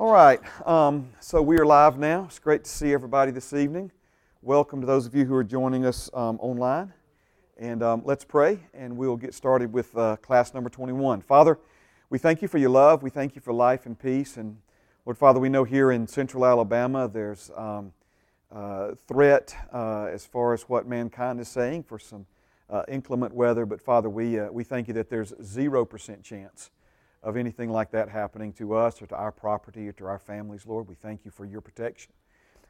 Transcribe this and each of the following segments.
All right, um, so we are live now. It's great to see everybody this evening. Welcome to those of you who are joining us um, online. And um, let's pray, and we'll get started with uh, class number 21. Father, we thank you for your love. We thank you for life and peace. And Lord Father, we know here in central Alabama there's um, uh, threat uh, as far as what mankind is saying for some uh, inclement weather. But Father, we, uh, we thank you that there's 0% chance of anything like that happening to us or to our property or to our families, Lord. We thank you for your protection.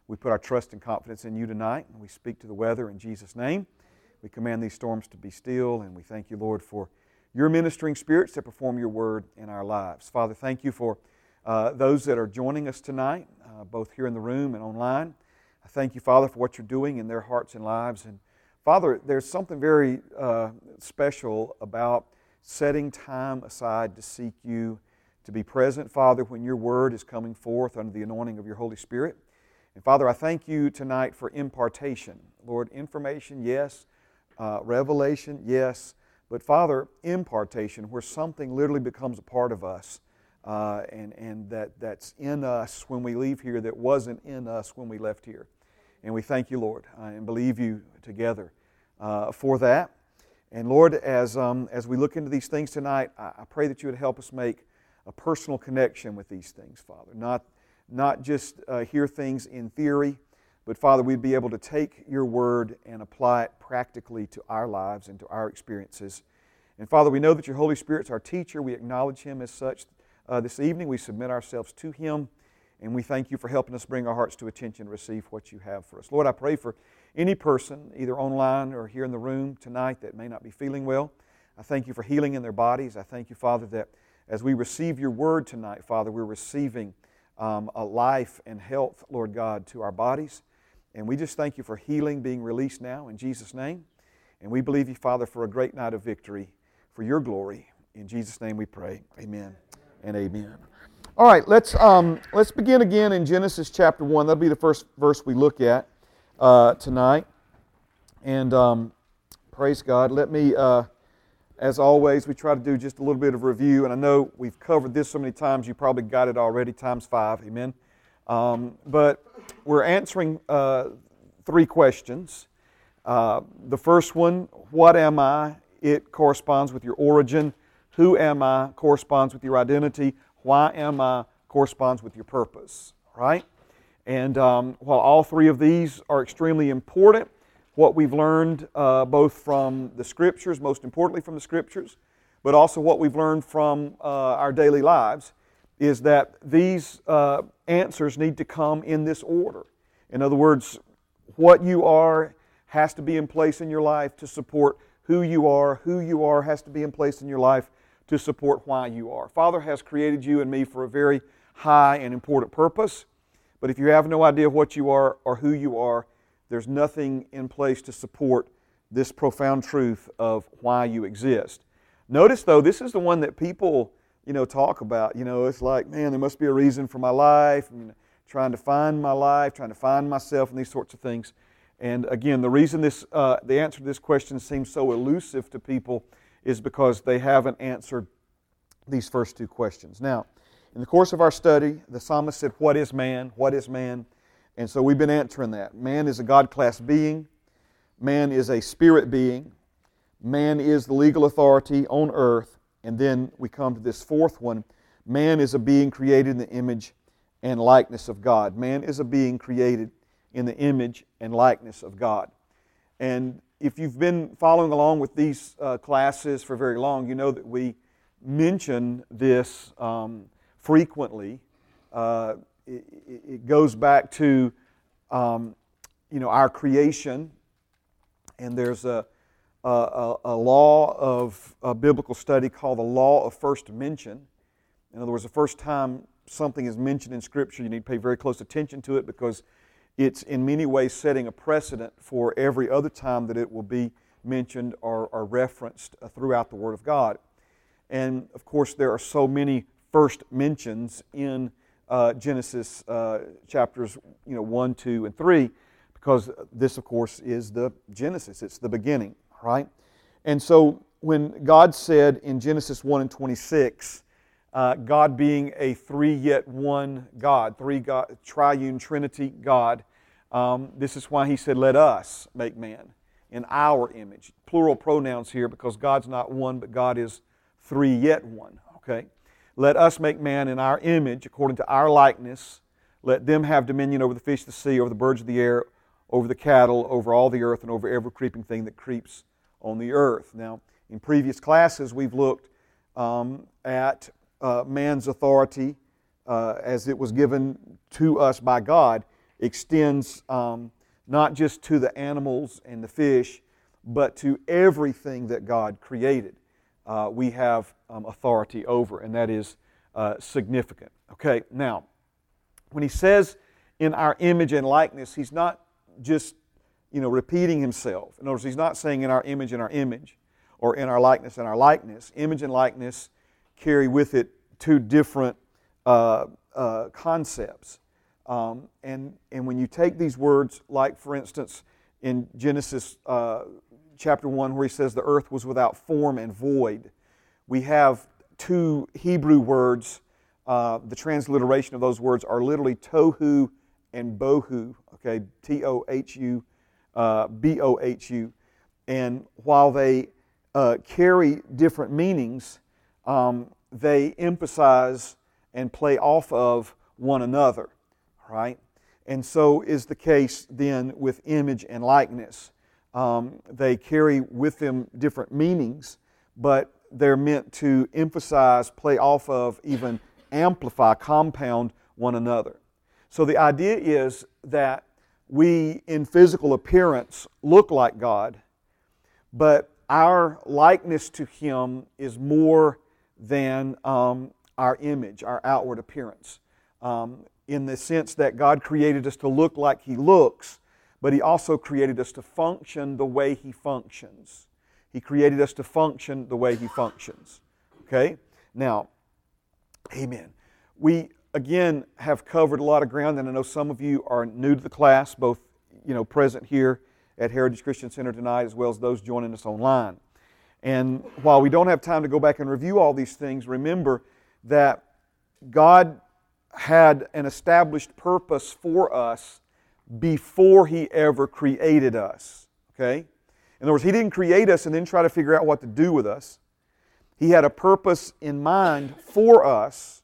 We put our trust and confidence in you tonight, and we speak to the weather in Jesus' name. We command these storms to be still, and we thank you, Lord, for your ministering spirits that perform your word in our lives. Father, thank you for uh, those that are joining us tonight, uh, both here in the room and online. I thank you, Father, for what you're doing in their hearts and lives. And Father, there's something very uh, special about setting time aside to seek you, to be present, Father, when your word is coming forth under the anointing of your Holy Spirit. And Father, I thank you tonight for impartation. Lord, information, yes. Uh, revelation, yes. But Father, impartation, where something literally becomes a part of us uh, and, and that, that's in us when we leave here that wasn't in us when we left here. And we thank you, Lord, uh, and believe you together uh, for that. And Lord, as, um, as we look into these things tonight, I, I, pray that you would help us make a personal connection with these things, Father. Not, not just uh, hear things in theory, but Father, we'd be able to take your word and apply it practically to our lives and to our experiences. And Father, we know that your Holy Spirit's our teacher. We acknowledge him as such uh, this evening. We submit ourselves to him. And we thank you for helping us bring our hearts to attention and receive what you have for us. Lord, I pray for any person, either online or here in the room tonight, that may not be feeling well. I thank you for healing in their bodies. I thank you, Father, that as we receive your word tonight, Father, we're receiving um, a life and health, Lord God, to our bodies. And we just thank you for healing being released now in Jesus' name. And we believe you, Father, for a great night of victory for your glory. In Jesus' name we pray. Amen and amen. All right, let's, um, let's begin again in Genesis chapter 1. That'll be the first verse we look at uh, tonight. And um, praise God. Let me, uh, as always, we try to do just a little bit of review. And I know we've covered this so many times, you probably got it already, times five. Amen. Um, but we're answering uh, three questions. Uh, the first one, what am I? It corresponds with your origin. Who am I? Corresponds with your identity. Why am I corresponds with your purpose, right? And um, while all three of these are extremely important, what we've learned uh, both from the Scriptures, most importantly from the Scriptures, but also what we've learned from uh, our daily lives, is that these uh, answers need to come in this order. In other words, what you are has to be in place in your life to support who you are. Who you are has to be in place in your life to support why you are. Father has created you and me for a very high and important purpose. But if you have no idea what you are or who you are, there's nothing in place to support this profound truth of why you exist. Notice though, this is the one that people, you know, talk about. You know, it's like, man, there must be a reason for my life. I'm trying to find my life, trying to find myself, and these sorts of things. And again, the reason this, uh, the answer to this question seems so elusive to people is because they haven't answered these first two questions. Now, in the course of our study, the psalmist said, What is man? What is man? And so we've been answering that. Man is a God class being, man is a spirit being, man is the legal authority on earth. And then we come to this fourth one man is a being created in the image and likeness of God. Man is a being created in the image and likeness of God. And if you've been following along with these uh, classes for very long, you know that we mention this um, frequently. Uh, it, it, goes back to um, you know our creation, and there's a, a, a law of a biblical study called the law of first mention. In other words, the first time something is mentioned in Scripture, you need to pay very close attention to it because it's in many ways setting a precedent for every other time that it will be mentioned or, or referenced throughout the Word of God. And of course, there are so many first mentions in uh, Genesis uh, chapters you know, 1, 2, and 3, because this, of course, is the Genesis. It's the beginning, right? And so when God said in Genesis 1 and 26, uh, God being a three yet one God, three God, triune Trinity God. Um, this is why he said, Let us make man in our image. Plural pronouns here because God's not one, but God is three yet one. Okay? Let us make man in our image, according to our likeness. Let them have dominion over the fish of the sea, over the birds of the air, over the cattle, over all the earth, and over every creeping thing that creeps on the earth. Now, in previous classes, we've looked um, at uh, man's authority uh, as it was given to us by God extends um, not just to the animals and the fish, but to everything that God created. Uh, we have um, authority over, and that is uh, significant. Okay, now, when he says in our image and likeness, he's not just you know repeating himself. In other words, he's not saying in our image and our image, or in our likeness and our likeness. Image and likeness carry with it two different uh, uh, concepts. Um, and, and when you take these words, like for instance in Genesis uh, chapter 1, where he says the earth was without form and void, we have two Hebrew words. Uh, the transliteration of those words are literally tohu and bohu, okay, T O H U uh, B O H U. And while they uh, carry different meanings, um, they emphasize and play off of one another, right? And so is the case then with image and likeness. Um, they carry with them different meanings, but they're meant to emphasize, play off of, even amplify, compound one another. So the idea is that we, in physical appearance, look like God, but our likeness to Him is more than um, our image, our outward appearance. Um, in the sense that God created us to look like He looks, but He also created us to function the way He functions. He created us to function the way He functions. Okay? Now, amen. We, again, have covered a lot of ground, and I know some of you are new to the class, both you know, present here at Heritage Christian Center tonight, as well as those joining us online. And while we don't have time to go back and review all these things, remember that God had an established purpose for us before He ever created us. Okay? In other words, He didn't create us and then try to figure out what to do with us. He had a purpose in mind for us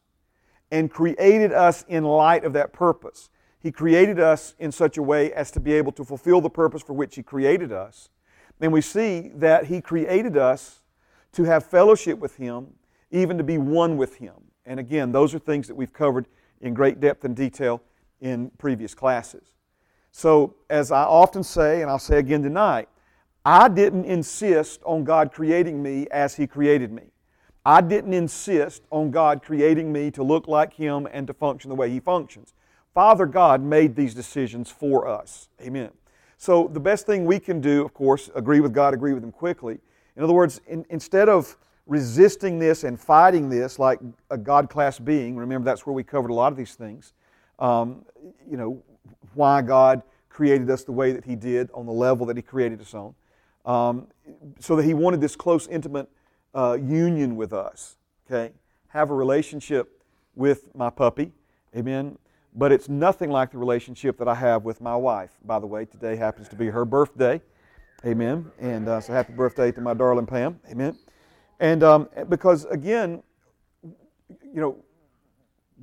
and created us in light of that purpose. He created us in such a way as to be able to fulfill the purpose for which He created us and we see that He created us to have fellowship with Him, even to be one with Him. And again, those are things that we've covered in great depth and detail in previous classes. So, as I often say, and I'll say again tonight, I didn't insist on God creating me as He created me. I didn't insist on God creating me to look like Him and to function the way He functions. Father God made these decisions for us. Amen. So the best thing we can do, of course, agree with God, agree with Him quickly. In other words, in, instead of resisting this and fighting this like a God class being, remember that's where we covered a lot of these things. Um, you know, why God created us the way that He did on the level that He created us on. Um, so that He wanted this close, intimate uh, union with us. Okay? Have a relationship with my puppy. Amen but it's nothing like the relationship that I have with my wife. By the way, today happens to be her birthday. Amen. And uh, so happy birthday to my darling Pam. Amen. And um, because, again, you know,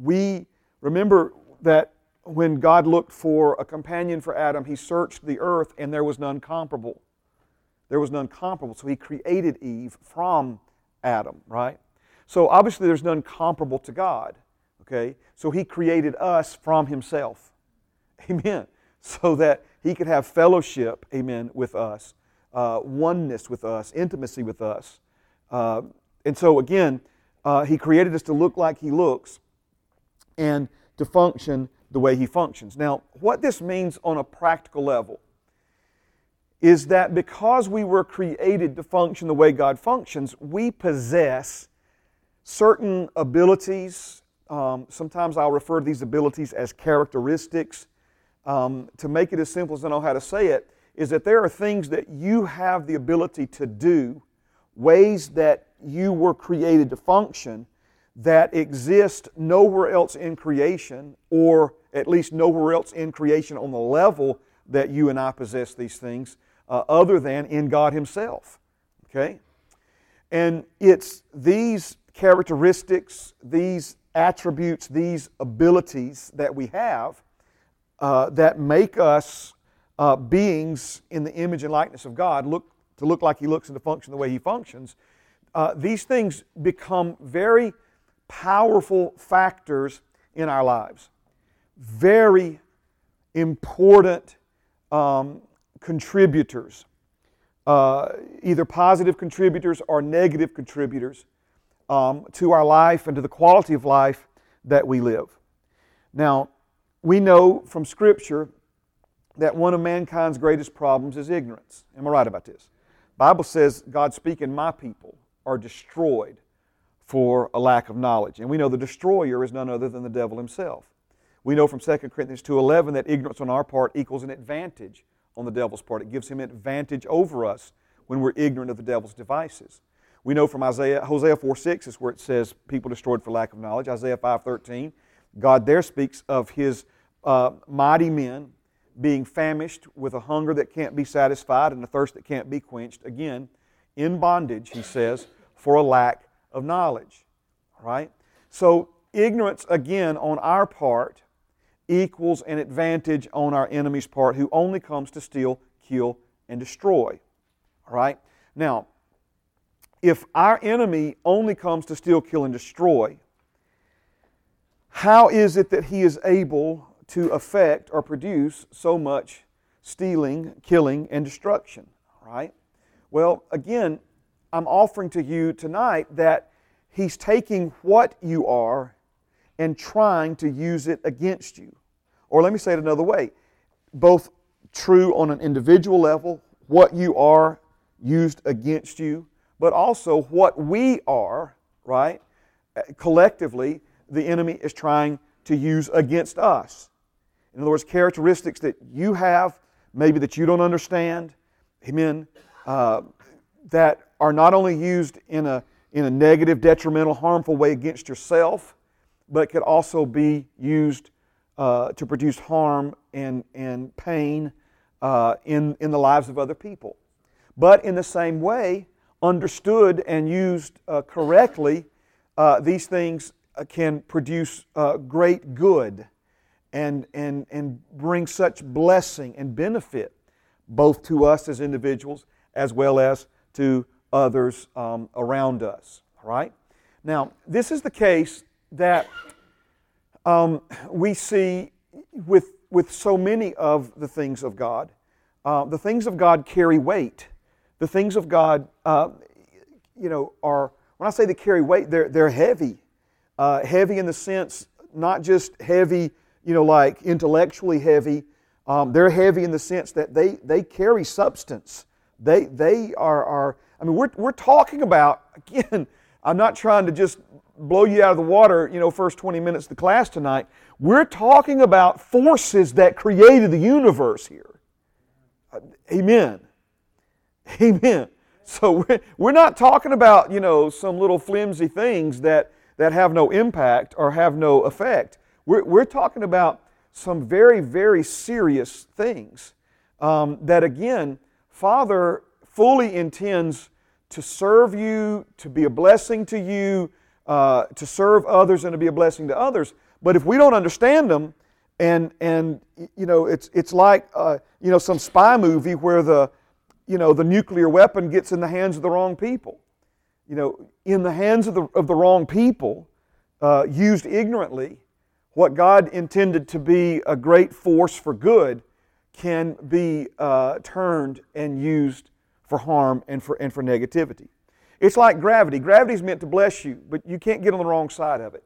we remember that when God looked for a companion for Adam, he searched the earth and there was none comparable. There was none comparable. So he created Eve from Adam, right? So obviously there's none comparable to God. Okay? So he created us from himself. Amen. So that he could have fellowship, amen, with us, uh, oneness with us, intimacy with us. Uh, and so again, uh, he created us to look like he looks and to function the way he functions. Now, what this means on a practical level is that because we were created to function the way God functions, we possess certain abilities um, sometimes I'll refer to these abilities as characteristics. Um, to make it as simple as I know how to say it, is that there are things that you have the ability to do, ways that you were created to function, that exist nowhere else in creation, or at least nowhere else in creation on the level that you and I possess these things, uh, other than in God Himself. Okay? And it's these characteristics, these attributes, these abilities that we have uh, that make us uh, beings in the image and likeness of God, look to look like He looks and to function the way He functions. Uh, these things become very powerful factors in our lives, very important um, contributors, uh, either positive contributors or negative contributors um, to our life and to the quality of life that we live. Now, we know from Scripture that one of mankind's greatest problems is ignorance. Am I right about this? Bible says, God speaking, my people are destroyed for a lack of knowledge. And we know the destroyer is none other than the devil himself. We know from 2 Corinthians 2.11 that ignorance on our part equals an advantage on the devil's part. It gives him an advantage over us when we're ignorant of the devil's devices. We know from Isaiah, Hosea 4 6 is where it says people destroyed for lack of knowledge. Isaiah 5:13, God there speaks of his uh, mighty men being famished with a hunger that can't be satisfied and a thirst that can't be quenched. Again, in bondage, he says, for a lack of knowledge. Right? So, ignorance, again, on our part equals an advantage on our enemy's part who only comes to steal, kill, and destroy. All right? Now, if our enemy only comes to steal, kill, and destroy, how is it that he is able to affect or produce so much stealing, killing, and destruction? Right? Well, again, I'm offering to you tonight that he's taking what you are and trying to use it against you. Or let me say it another way both true on an individual level, what you are used against you, but also what we are, right? Collectively, the enemy is trying to use against us. In other words, characteristics that you have, maybe that you don't understand, amen, uh, that are not only used in a, in a negative, detrimental, harmful way against yourself, but could also be used uh, to produce harm and, and pain uh, in, in the lives of other people. But in the same way, understood and used uh, correctly, uh, these things uh, can produce uh, great good and, and, and bring such blessing and benefit both to us as individuals as well as to others um, around us. Right Now, this is the case that um, we see with, with so many of the things of God. Uh, the things of God carry weight the things of God, uh, you know, are, when I say they carry weight, they're, they're heavy. Uh, heavy in the sense, not just heavy, you know, like intellectually heavy. Um, they're heavy in the sense that they, they carry substance. They, they are, are, I mean, we're, we're talking about, again, I'm not trying to just blow you out of the water, you know, first 20 minutes of the class tonight. We're talking about forces that created the universe here. Amen. Amen. So we're we're not talking about, you know, some little flimsy things that, that have no impact or have no effect. We're, we're talking about some very, very serious things um, that, again, Father fully intends to serve you, to be a blessing to you, uh, to serve others, and to be a blessing to others. But if we don't understand them, and and you know, it's it's like uh, you know some spy movie where the you know, the nuclear weapon gets in the hands of the wrong people. You know, in the hands of the, of the wrong people, uh, used ignorantly, what God intended to be a great force for good can be uh, turned and used for harm and for, and for negativity. It's like gravity. Gravity is meant to bless you, but you can't get on the wrong side of it.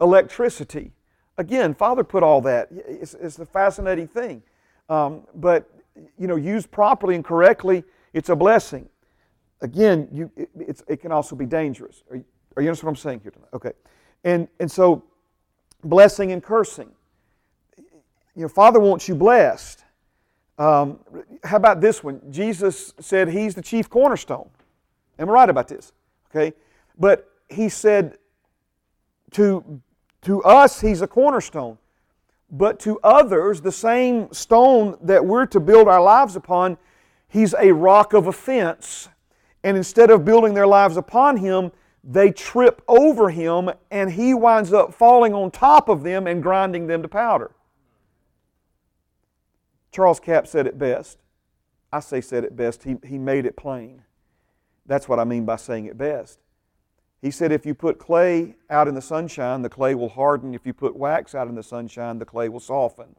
Electricity. Again, Father put all that. It's, it's a fascinating thing. Um, but you know, used properly and correctly, it's a blessing. Again, you, it, it can also be dangerous. Are you, are you understand what I'm saying here tonight? Okay. And, and so, blessing and cursing. You know, Father wants you blessed. Um, how about this one? Jesus said He's the chief cornerstone. Am I right about this? Okay. But He said, to, to us, he's a cornerstone. But to others, the same stone that we're to build our lives upon, he's a rock of offense. And instead of building their lives upon him, they trip over him and he winds up falling on top of them and grinding them to powder. Charles Capps said it best. I say said it best. He, he made it plain. That's what I mean by saying it best. He said, if you put clay out in the sunshine, the clay will harden. If you put wax out in the sunshine, the clay will soften.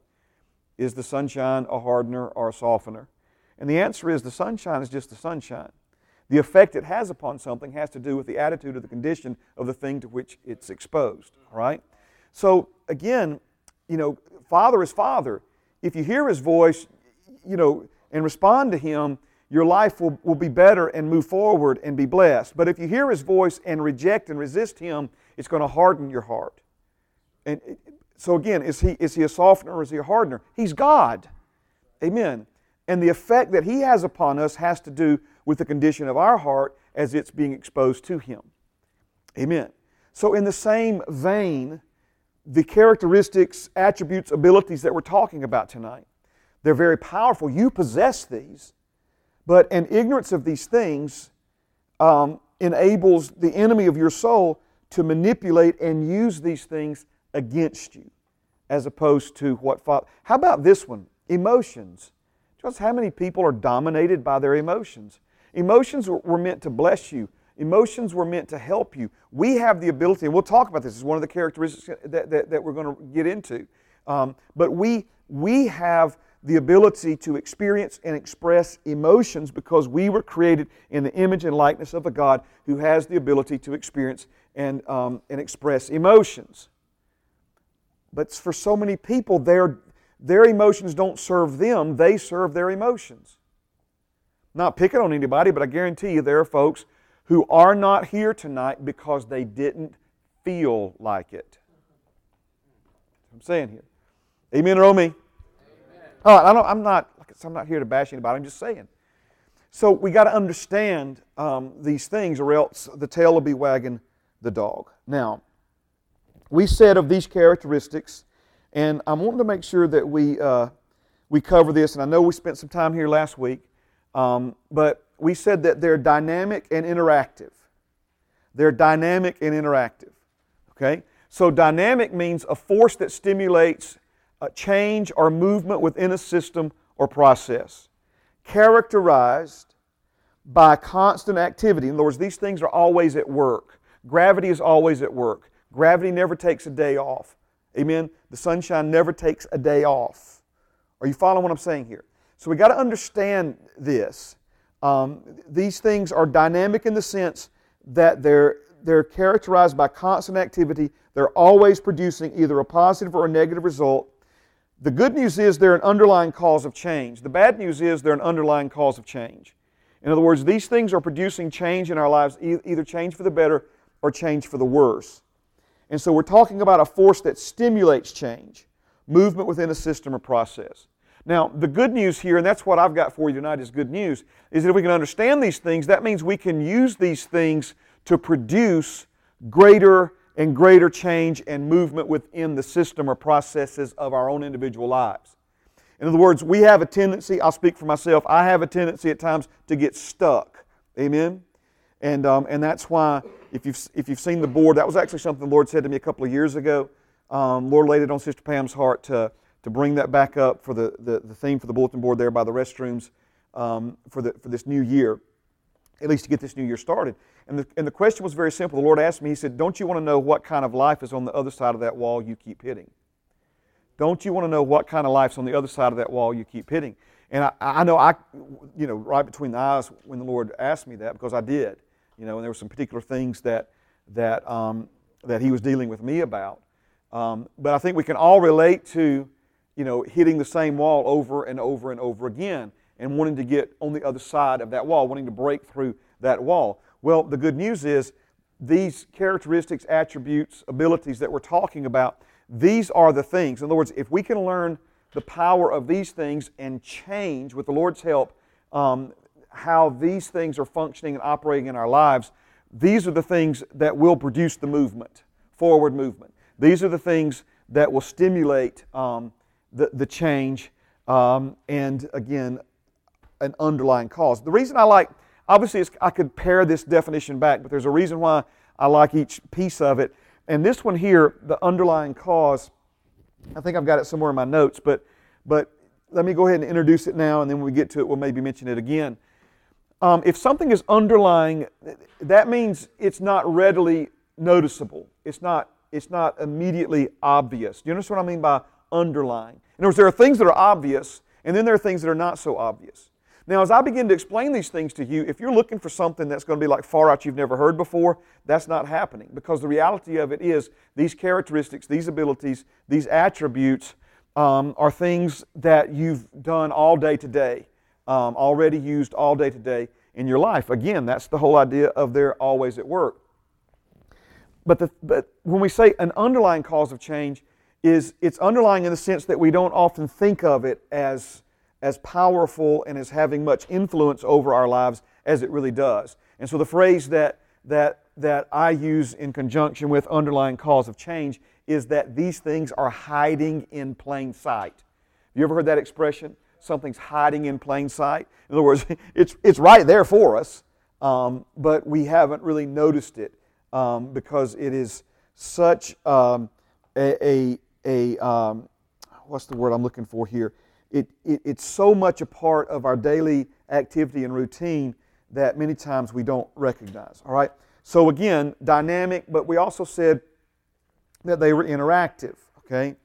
Is the sunshine a hardener or a softener? And the answer is the sunshine is just the sunshine. The effect it has upon something has to do with the attitude or the condition of the thing to which it's exposed, right? So, again, you know, Father is Father. If you hear His voice, you know, and respond to Him, your life will, will be better and move forward and be blessed. But if you hear His voice and reject and resist Him, it's going to harden your heart. And so again, is he, is he a softener or is he a hardener? He's God. Amen. And the effect that He has upon us has to do with the condition of our heart as it's being exposed to Him. Amen. So, in the same vein, the characteristics, attributes, abilities that we're talking about tonight, they're very powerful. You possess these. But an ignorance of these things um, enables the enemy of your soul to manipulate and use these things against you, as opposed to what. How about this one? Emotions. Just how many people are dominated by their emotions? Emotions were meant to bless you. Emotions were meant to help you. We have the ability, and we'll talk about this. Is one of the characteristics that, that, that we're going to get into. Um, but we, we have the ability to experience and express emotions because we were created in the image and likeness of a God who has the ability to experience and, um, and express emotions. But for so many people, their, their emotions don't serve them, they serve their emotions. Not picking on anybody, but I guarantee you there are folks who are not here tonight because they didn't feel like it. I'm saying here. Amen or me? All right, I don't, I'm not I'm not here to bash anybody. I'm just saying. So we got to understand um, these things, or else the tail will be wagging the dog. Now, we said of these characteristics, and I'm wanting to make sure that we uh, we cover this. And I know we spent some time here last week, um, but we said that they're dynamic and interactive. They're dynamic and interactive. Okay, so dynamic means a force that stimulates uh, change or movement within a system or process, characterized by constant activity. In other words, these things are always at work. Gravity is always at work. Gravity never takes a day off. Amen? The sunshine never takes a day off. Are you following what I'm saying here? So we got to understand this. Um, these things are dynamic in the sense that they're, they're characterized by constant activity. They're always producing either a positive or a negative result. The good news is they're an underlying cause of change. The bad news is they're an underlying cause of change. In other words, these things are producing change in our lives, either change for the better or change for the worse. And so we're talking about a force that stimulates change, movement within a system or process. Now, the good news here, and that's what I've got for you tonight is good news, is that if we can understand these things, that means we can use these things to produce greater and greater change and movement within the system or processes of our own individual lives. In other words, we have a tendency, I'll speak for myself, I have a tendency at times to get stuck. Amen? And, um, and that's why, if you've, if you've seen the board, that was actually something the Lord said to me a couple of years ago. Um, Lord laid it on Sister Pam's heart to, to bring that back up for the, the, the theme for the bulletin board there by the restrooms um, for, the, for this new year, at least to get this new year started. And the, and the question was very simple. The Lord asked me, He said, Don't you want to know what kind of life is on the other side of that wall you keep hitting? Don't you want to know what kind of life's on the other side of that wall you keep hitting? And I, I know I, you know, right between the eyes when the Lord asked me that because I did, you know, and there were some particular things that that um, that He was dealing with me about. Um, but I think we can all relate to, you know, hitting the same wall over and over and over again, and wanting to get on the other side of that wall, wanting to break through that wall. Well, the good news is these characteristics, attributes, abilities that we're talking about, these are the things. In other words, if we can learn the power of these things and change with the Lord's help um, how these things are functioning and operating in our lives, these are the things that will produce the movement forward movement. These are the things that will stimulate um, the, the change um, and, again, an underlying cause. The reason I like, obviously, I could pare this definition back, but there's a reason why I like each piece of it. And this one here, the underlying cause, I think I've got it somewhere in my notes, but, but let me go ahead and introduce it now, and then when we get to it, we'll maybe mention it again. Um, if something is underlying, that means it's not readily noticeable. It's not, it's not immediately obvious. Do you understand what I mean by underlying? In other words, there are things that are obvious, and then there are things that are not so obvious. Now, as I begin to explain these things to you, if you're looking for something that's going to be like far out you've never heard before, that's not happening because the reality of it is these characteristics, these abilities, these attributes um, are things that you've done all day today, um, already used all day today in your life. Again, that's the whole idea of they're always at work. But, the, but when we say an underlying cause of change, is it's underlying in the sense that we don't often think of it as as powerful and as having much influence over our lives as it really does. And so the phrase that, that, that I use in conjunction with underlying cause of change is that these things are hiding in plain sight. You ever heard that expression? Something's hiding in plain sight. In other words, it's, it's right there for us, um, but we haven't really noticed it um, because it is such um, a, a, a um, what's the word I'm looking for here? it, it, it's so much a part of our daily activity and routine that many times we don't recognize. All right? So, again, dynamic, but we also said that they were interactive. Okay?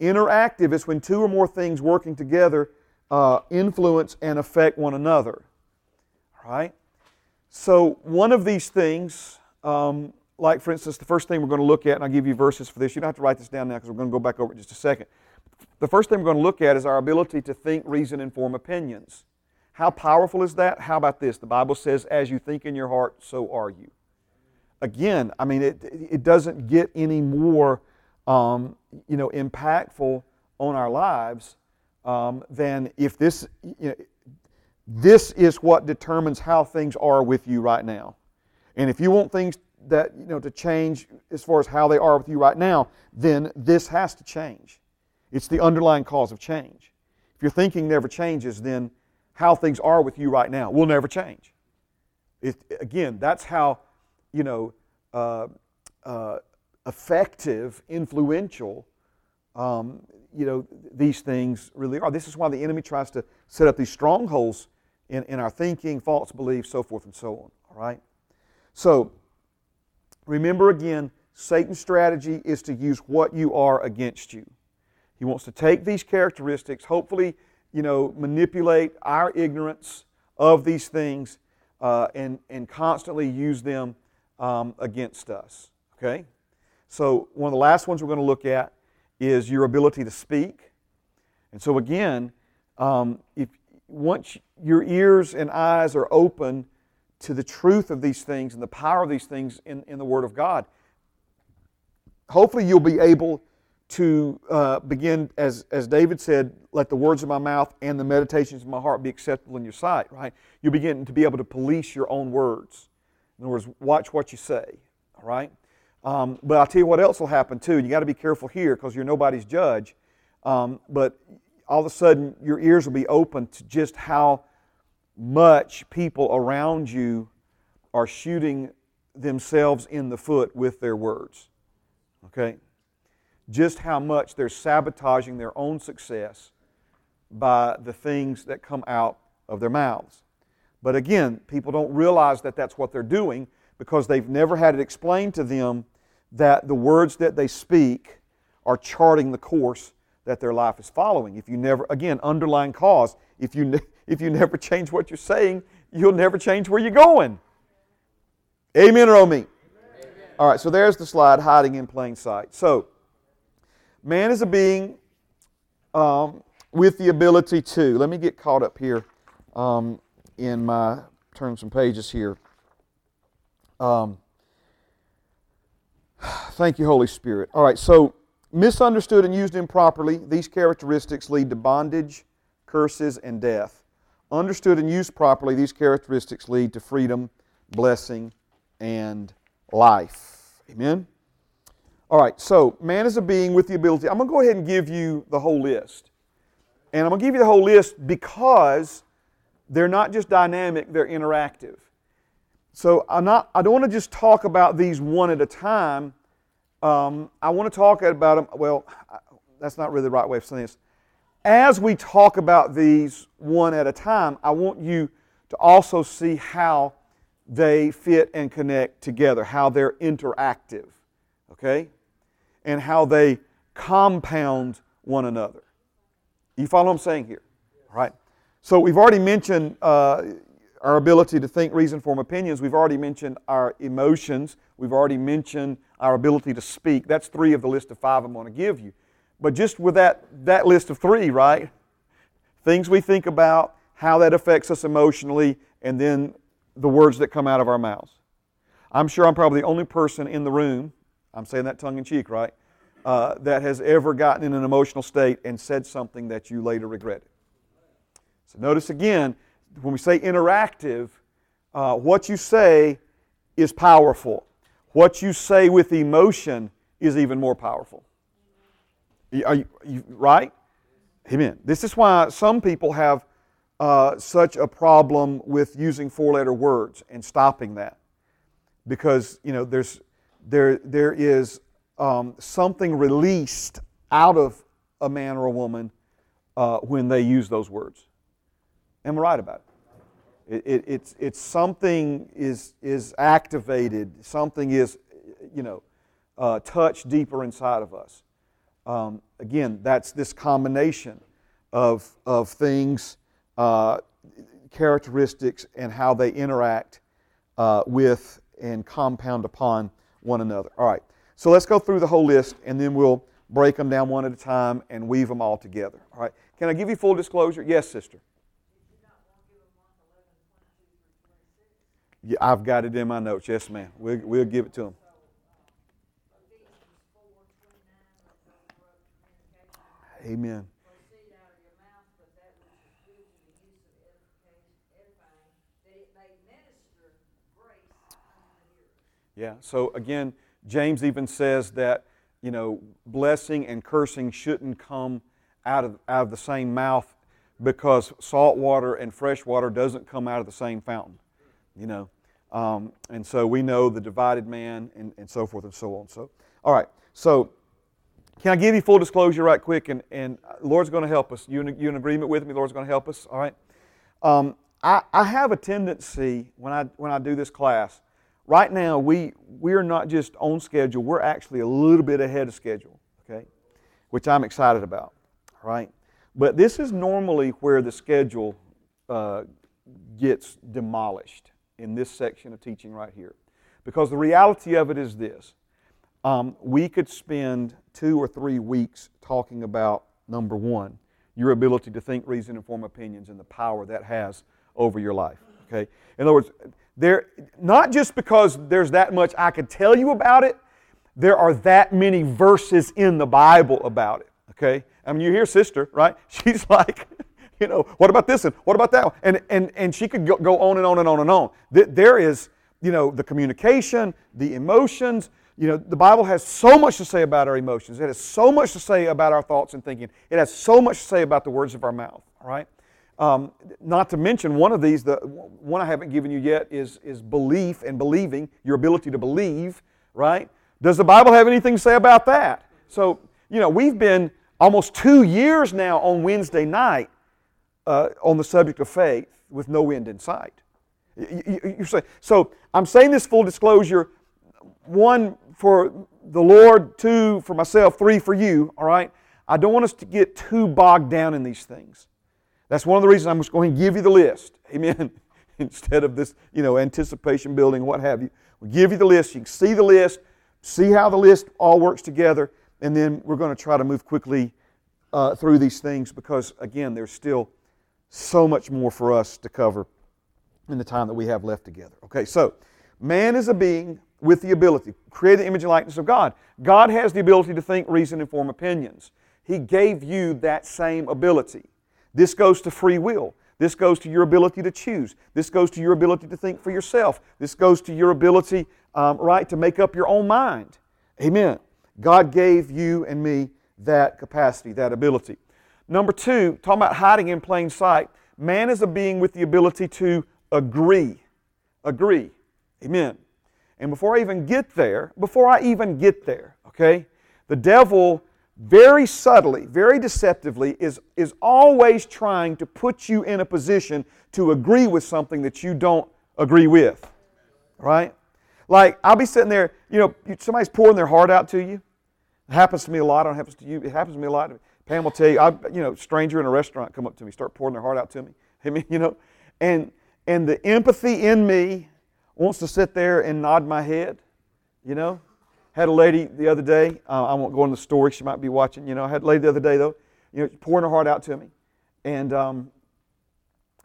Interactive is when two or more things working together uh, influence and affect one another. All right? So, one of these things, um, like for instance, the first thing we're going to look at, and I'll give you verses for this. You don't have to write this down now because we're going to go back over it in just a second. The first thing we're going to look at is our ability to think, reason, and form opinions. How powerful is that? How about this? The Bible says, as you think in your heart, so are you. Again, I mean, it, it doesn't get any more, um, you know, impactful on our lives um, than if this, you know, this is what determines how things are with you right now. And if you want things that, you know, to change as far as how they are with you right now, then this has to change. It's the underlying cause of change. If your thinking never changes, then how things are with you right now will never change. It, again, that's how, you know, uh, uh, effective, influential, um, you know, these things really are. This is why the enemy tries to set up these strongholds in, in our thinking, false beliefs, so forth and so on. All right? So, remember again, Satan's strategy is to use what you are against you. He wants to take these characteristics, hopefully, you know, manipulate our ignorance of these things uh, and, and constantly use them um, against us. Okay? So, one of the last ones we're going to look at is your ability to speak. And so, again, um, if once your ears and eyes are open to the truth of these things and the power of these things in, in the Word of God, hopefully you'll be able to uh, begin, as, as David said, let the words of my mouth and the meditations of my heart be acceptable in your sight, right? You'll begin to be able to police your own words. In other words, watch what you say, all right? Um, but I'll tell you what else will happen too. You got to be careful here because you're nobody's judge. Um, but all of a sudden, your ears will be open to just how much people around you are shooting themselves in the foot with their words. Okay? just how much they're sabotaging their own success by the things that come out of their mouths. But again, people don't realize that that's what they're doing because they've never had it explained to them that the words that they speak are charting the course that their life is following. If you never, again, underlying cause, if you, if you never change what you're saying, you'll never change where you're going. Amen or me? All right, so there's the slide hiding in plain sight. So, Man is a being um, with the ability to. Let me get caught up here um, in my turn some pages here. Um, thank you, Holy Spirit. All right, so misunderstood and used improperly, these characteristics lead to bondage, curses, and death. Understood and used properly, these characteristics lead to freedom, blessing, and life. Amen? All right, so man is a being with the ability. I'm going to go ahead and give you the whole list. And I'm going to give you the whole list because they're not just dynamic, they're interactive. So I'm not, I don't want to just talk about these one at a time. Um, I want to talk about them, well, that's not really the right way of saying this. As we talk about these one at a time, I want you to also see how they fit and connect together, how they're interactive, okay? And how they compound one another. You follow what I'm saying here? Right. So we've already mentioned uh, our ability to think, reason, form opinions. We've already mentioned our emotions. We've already mentioned our ability to speak. That's three of the list of five I'm going to give you. But just with that, that list of three, right? Things we think about, how that affects us emotionally, and then the words that come out of our mouths. I'm sure I'm probably the only person in the room, I'm saying that tongue in cheek, right? Uh, that has ever gotten in an emotional state and said something that you later regretted. So notice again, when we say interactive, uh, what you say is powerful. What you say with emotion is even more powerful. Are you, you right? Amen. This is why some people have uh, such a problem with using four-letter words and stopping that, because you know there's there there is um, something released out of a man or a woman uh, when they use those words. Am I right about it? it, it it's, it's something is, is activated, something is, you know, uh, touched deeper inside of us. Um, again, that's this combination of, of things, uh, characteristics, and how they interact uh, with and compound upon one another. All right. So let's go through the whole list and then we'll break them down one at a time and weave them all together. All right. Can I give you full disclosure? Yes, sister. Yeah, I've got it in my notes. Yes, ma'am. We'll, we'll give it to them. Amen. Yeah. So again, James even says that, you know, blessing and cursing shouldn't come out of, out of the same mouth because salt water and fresh water doesn't come out of the same fountain, you know. Um, and so we know the divided man and, and so forth and so on. So, all right. So, can I give you full disclosure right quick? And, and Lord's going to help us. You in, you in agreement with me? Lord's going to help us? All right. Um, I, I have a tendency when I, when I do this class right now we we're not just on schedule we're actually a little bit ahead of schedule okay which i'm excited about right but this is normally where the schedule uh, gets demolished in this section of teaching right here because the reality of it is this um, we could spend two or three weeks talking about number one your ability to think reason and form opinions and the power that has over your life okay in other words there, not just because there's that much I could tell you about it, there are that many verses in the Bible about it. Okay? I mean, you hear sister, right? She's like, you know, what about this and what about that? And, and, and she could go, go on and on and on and on. There is, you know, the communication, the emotions. You know, the Bible has so much to say about our emotions. It has so much to say about our thoughts and thinking. It has so much to say about the words of our mouth, all right? Um, not to mention one of these, the one I haven't given you yet is, is belief and believing, your ability to believe, right? Does the Bible have anything to say about that? So, you know, we've been almost two years now on Wednesday night uh, on the subject of faith with no end in sight. You, you, say, so I'm saying this full disclosure one for the Lord, two for myself, three for you, all right? I don't want us to get too bogged down in these things. That's one of the reasons I'm just going to give you the list. Amen. Instead of this, you know, anticipation building, what have you. We'll give you the list. You can see the list, see how the list all works together, and then we're going to try to move quickly uh, through these things because, again, there's still so much more for us to cover in the time that we have left together. Okay, so man is a being with the ability, created the image and likeness of God. God has the ability to think, reason, and form opinions. He gave you that same ability. This goes to free will. This goes to your ability to choose. This goes to your ability to think for yourself. This goes to your ability, um, right, to make up your own mind. Amen. God gave you and me that capacity, that ability. Number two, talking about hiding in plain sight. Man is a being with the ability to agree. Agree. Amen. And before I even get there, before I even get there, okay, the devil very subtly, very deceptively, is, is always trying to put you in a position to agree with something that you don't agree with. Right? Like, I'll be sitting there, you know, somebody's pouring their heart out to you. It happens to me a lot. It happens to you. It happens to me a lot. Pam will tell you, I, you know, stranger in a restaurant come up to me, start pouring their heart out to me. I mean, you know, and and the empathy in me wants to sit there and nod my head, you know. Had a lady the other day. Uh, I won't go into the story. She might be watching. You know, I had a lady the other day though. You know, pouring her heart out to me, and um,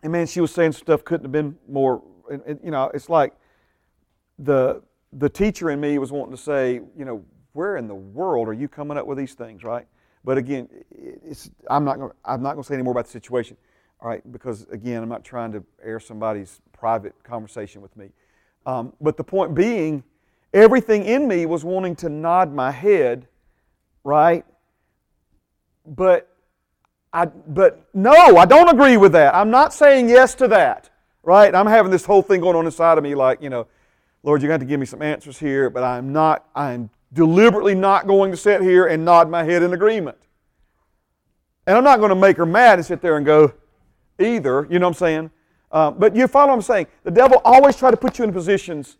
and man, she was saying stuff couldn't have been more. And, and, you know, it's like the the teacher in me was wanting to say, you know, where in the world are you coming up with these things, right? But again, it's, I'm not going. I'm not going to say any more about the situation, all right? Because again, I'm not trying to air somebody's private conversation with me. Um, but the point being Everything in me was wanting to nod my head, right? But I, but no, I don't agree with that. I'm not saying yes to that, right? I'm having this whole thing going on inside of me, like you know, Lord, you're going to, to give me some answers here, but I'm not. I'm deliberately not going to sit here and nod my head in agreement. And I'm not going to make her mad and sit there and go either. You know what I'm saying? Uh, but you follow what I'm saying? The devil always try to put you in positions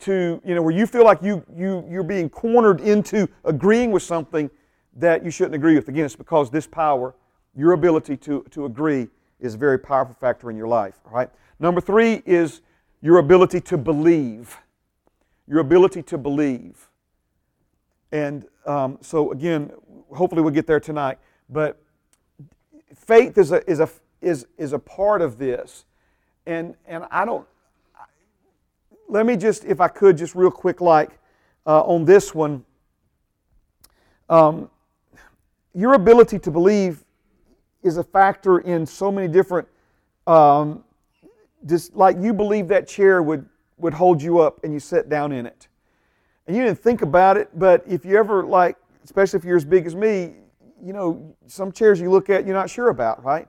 to, you know, where you feel like you, you, you're being cornered into agreeing with something that you shouldn't agree with. Again, it's because this power, your ability to, to agree, is a very powerful factor in your life. Right. Number three is your ability to believe. Your ability to believe. And um, so, again, hopefully we'll get there tonight. But faith is a, is a, is, is a part of this. And, and I don't, let me just, if I could, just real quick, like uh, on this one, um, your ability to believe is a factor in so many different. Um, just like you believe that chair would would hold you up and you sit down in it, and you didn't think about it, but if you ever like, especially if you're as big as me, you know, some chairs you look at you're not sure about, right?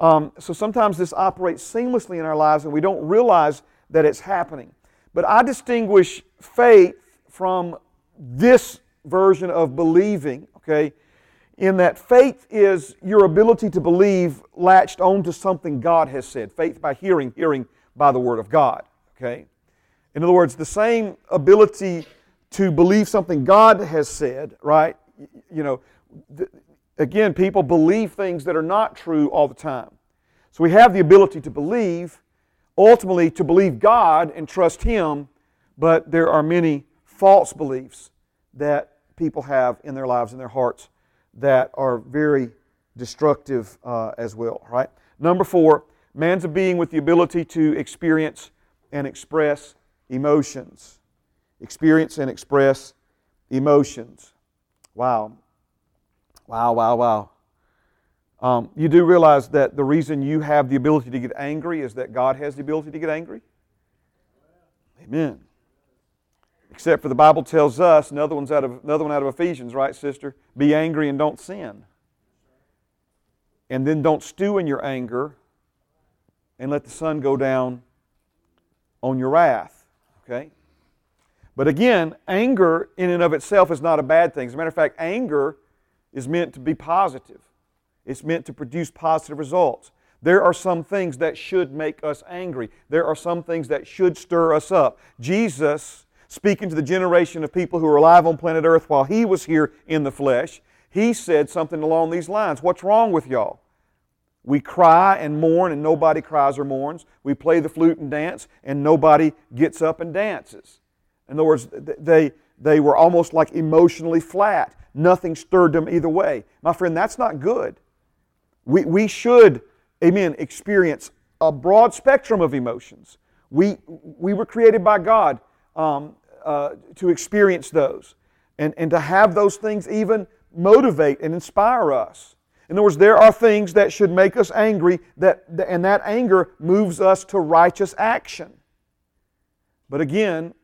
Um, so sometimes this operates seamlessly in our lives and we don't realize that it's happening. But I distinguish faith from this version of believing, okay? In that faith is your ability to believe latched onto something God has said. Faith by hearing, hearing by the Word of God, okay? In other words, the same ability to believe something God has said, right? You know, again, people believe things that are not true all the time. So we have the ability to believe, ultimately to believe God and trust Him, but there are many false beliefs that people have in their lives, in their hearts, that are very destructive uh, as well, right? Number four, man's a being with the ability to experience and express emotions. Experience and express emotions. Wow. Wow, wow, wow. Um, you do realize that the reason you have the ability to get angry is that God has the ability to get angry? Amen. Except for the Bible tells us, another, one's out of, another one out of Ephesians, right, sister? Be angry and don't sin. And then don't stew in your anger and let the sun go down on your wrath. Okay? But again, anger in and of itself is not a bad thing. As a matter of fact, anger is meant to be positive. It's meant to produce positive results. There are some things that should make us angry. There are some things that should stir us up. Jesus, speaking to the generation of people who are alive on planet Earth while he was here in the flesh, he said something along these lines What's wrong with y'all? We cry and mourn, and nobody cries or mourns. We play the flute and dance, and nobody gets up and dances. In other words, they, they were almost like emotionally flat. Nothing stirred them either way. My friend, that's not good. We, we should, amen, experience a broad spectrum of emotions. We, we were created by God um, uh, to experience those and, and to have those things even motivate and inspire us. In other words, there are things that should make us angry, that, and that anger moves us to righteous action. But again,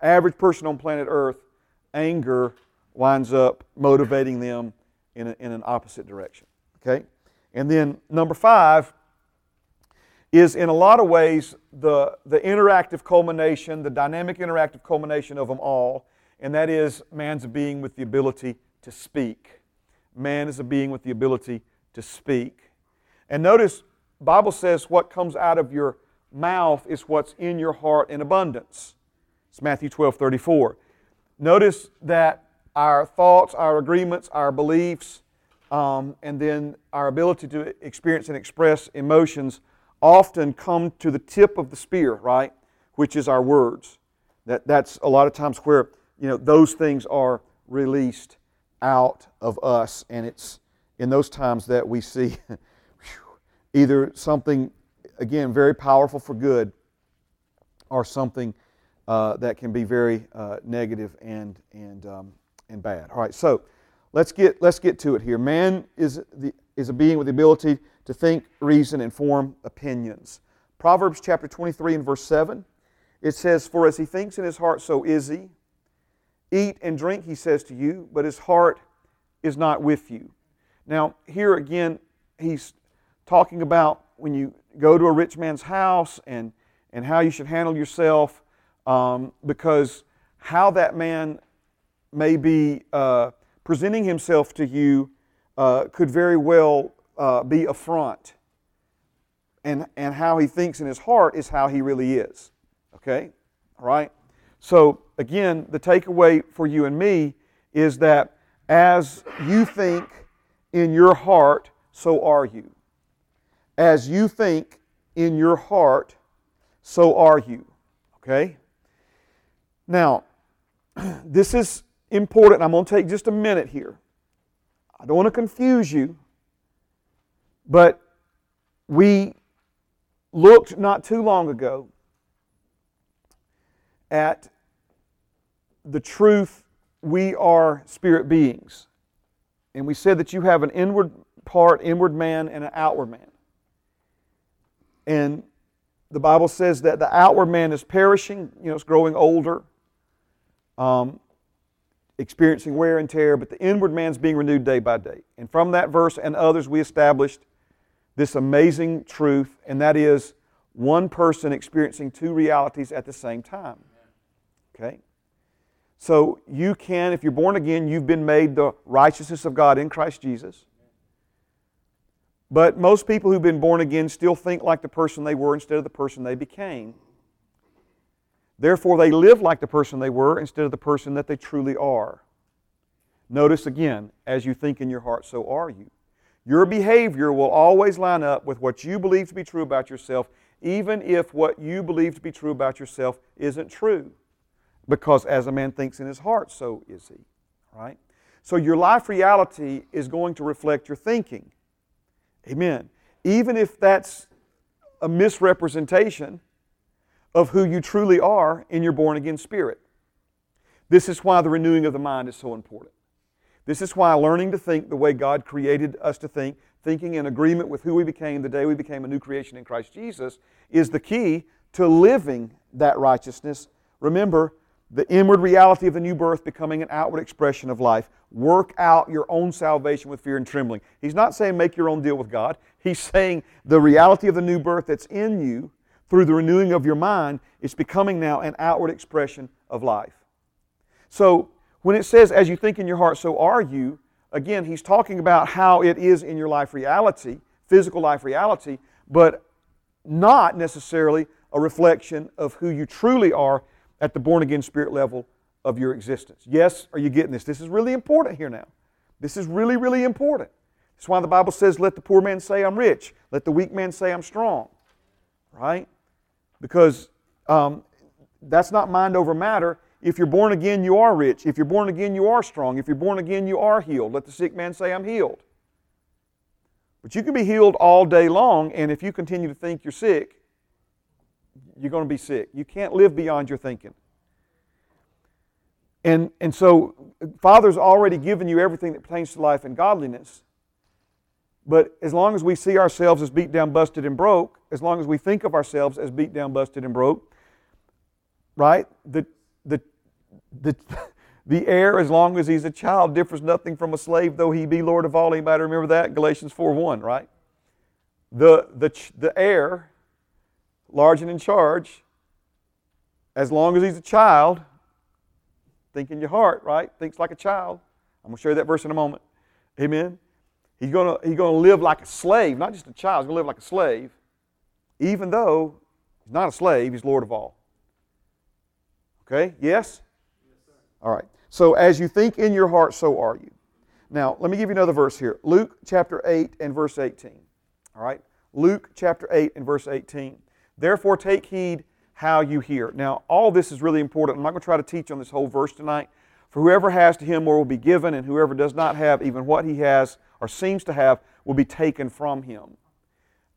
average person on planet Earth, anger winds up motivating them in, a, in an opposite direction. Okay? And then number five is in a lot of ways the, the interactive culmination, the dynamic interactive culmination of them all, and that is man's a being with the ability to speak. Man is a being with the ability to speak. And notice, Bible says what comes out of your mouth is what's in your heart in abundance. It's Matthew 12, 34. Notice that our thoughts, our agreements, our beliefs, um, and then our ability to experience and express emotions often come to the tip of the spear, right? Which is our words. That, that's a lot of times where you know those things are released out of us, and it's in those times that we see either something again very powerful for good, or something uh, that can be very uh, negative and and um, and bad. All right, so let's get let's get to it here. Man is the is a being with the ability to think, reason, and form opinions. Proverbs chapter 23 and verse 7, it says, For as he thinks in his heart, so is he. Eat and drink, he says to you, but his heart is not with you. Now, here again, he's talking about when you go to a rich man's house and, and how you should handle yourself, um, because how that man may be uh, presenting himself to you uh, could very well uh, be a front. And, and how he thinks in his heart is how he really is. Okay? All right? So, again, the takeaway for you and me is that as you think in your heart, so are you. As you think in your heart, so are you. Okay? Now, this is important. I'm going to take just a minute here. I don't want to confuse you. But we looked not too long ago at the truth we are spirit beings. And we said that you have an inward part, inward man, and an outward man. And the Bible says that the outward man is perishing, you know, it's growing older, um, experiencing wear and tear, but the inward man's being renewed day by day. And from that verse and others, we established this amazing truth, and that is one person experiencing two realities at the same time. Okay? So you can, if you're born again, you've been made the righteousness of God in Christ Jesus. But most people who've been born again still think like the person they were instead of the person they became. Therefore, they live like the person they were instead of the person that they truly are. Notice again, as you think in your heart, so are you. Your behavior will always line up with what you believe to be true about yourself, even if what you believe to be true about yourself isn't true. Because as a man thinks in his heart, so is he. Right? So your life reality is going to reflect your thinking. Amen. Even if that's a misrepresentation of who you truly are in your born again spirit. This is why the renewing of the mind is so important. This is why learning to think the way God created us to think, thinking in agreement with who we became the day we became a new creation in Christ Jesus, is the key to living that righteousness. Remember, the inward reality of the new birth becoming an outward expression of life. Work out your own salvation with fear and trembling. He's not saying make your own deal with God. He's saying the reality of the new birth that's in you through the renewing of your mind it's becoming now an outward expression of life. So, when it says, as you think in your heart, so are you, again, he's talking about how it is in your life reality, physical life reality, but not necessarily a reflection of who you truly are at the born again spirit level of your existence. Yes, are you getting this? This is really important here now. This is really, really important. That's why the Bible says, let the poor man say, I'm rich. Let the weak man say, I'm strong. Right? Because um, that's not mind over matter. If you're born again, you are rich. If you're born again, you are strong. If you're born again, you are healed. Let the sick man say, I'm healed. But you can be healed all day long, and if you continue to think you're sick, you're going to be sick. You can't live beyond your thinking. And, and so, Father's already given you everything that pertains to life and godliness. But as long as we see ourselves as beat down, busted, and broke, as long as we think of ourselves as beat down, busted, and broke, right? The, the, the, The heir, as long as he's a child, differs nothing from a slave, though he be Lord of all. Anybody remember that? Galatians 4 1, right? The, the, the heir, large and in charge, as long as he's a child, think in your heart, right? Thinks like a child. I'm going to show you that verse in a moment. Amen. He's going to, he's to live like a slave, not just a child. He's going to live like a slave, even though he's not a slave, he's Lord of all. Okay? Yes? yes all right. So as you think in your heart, so are you. Now, let me give you another verse here. Luke chapter 8 and verse 18. All right? Luke chapter 8 and verse 18. Therefore, take heed how you hear. Now, all this is really important. I'm not going to try to teach on this whole verse tonight. For whoever has to him more will be given, and whoever does not have, even what he has or seems to have, will be taken from him.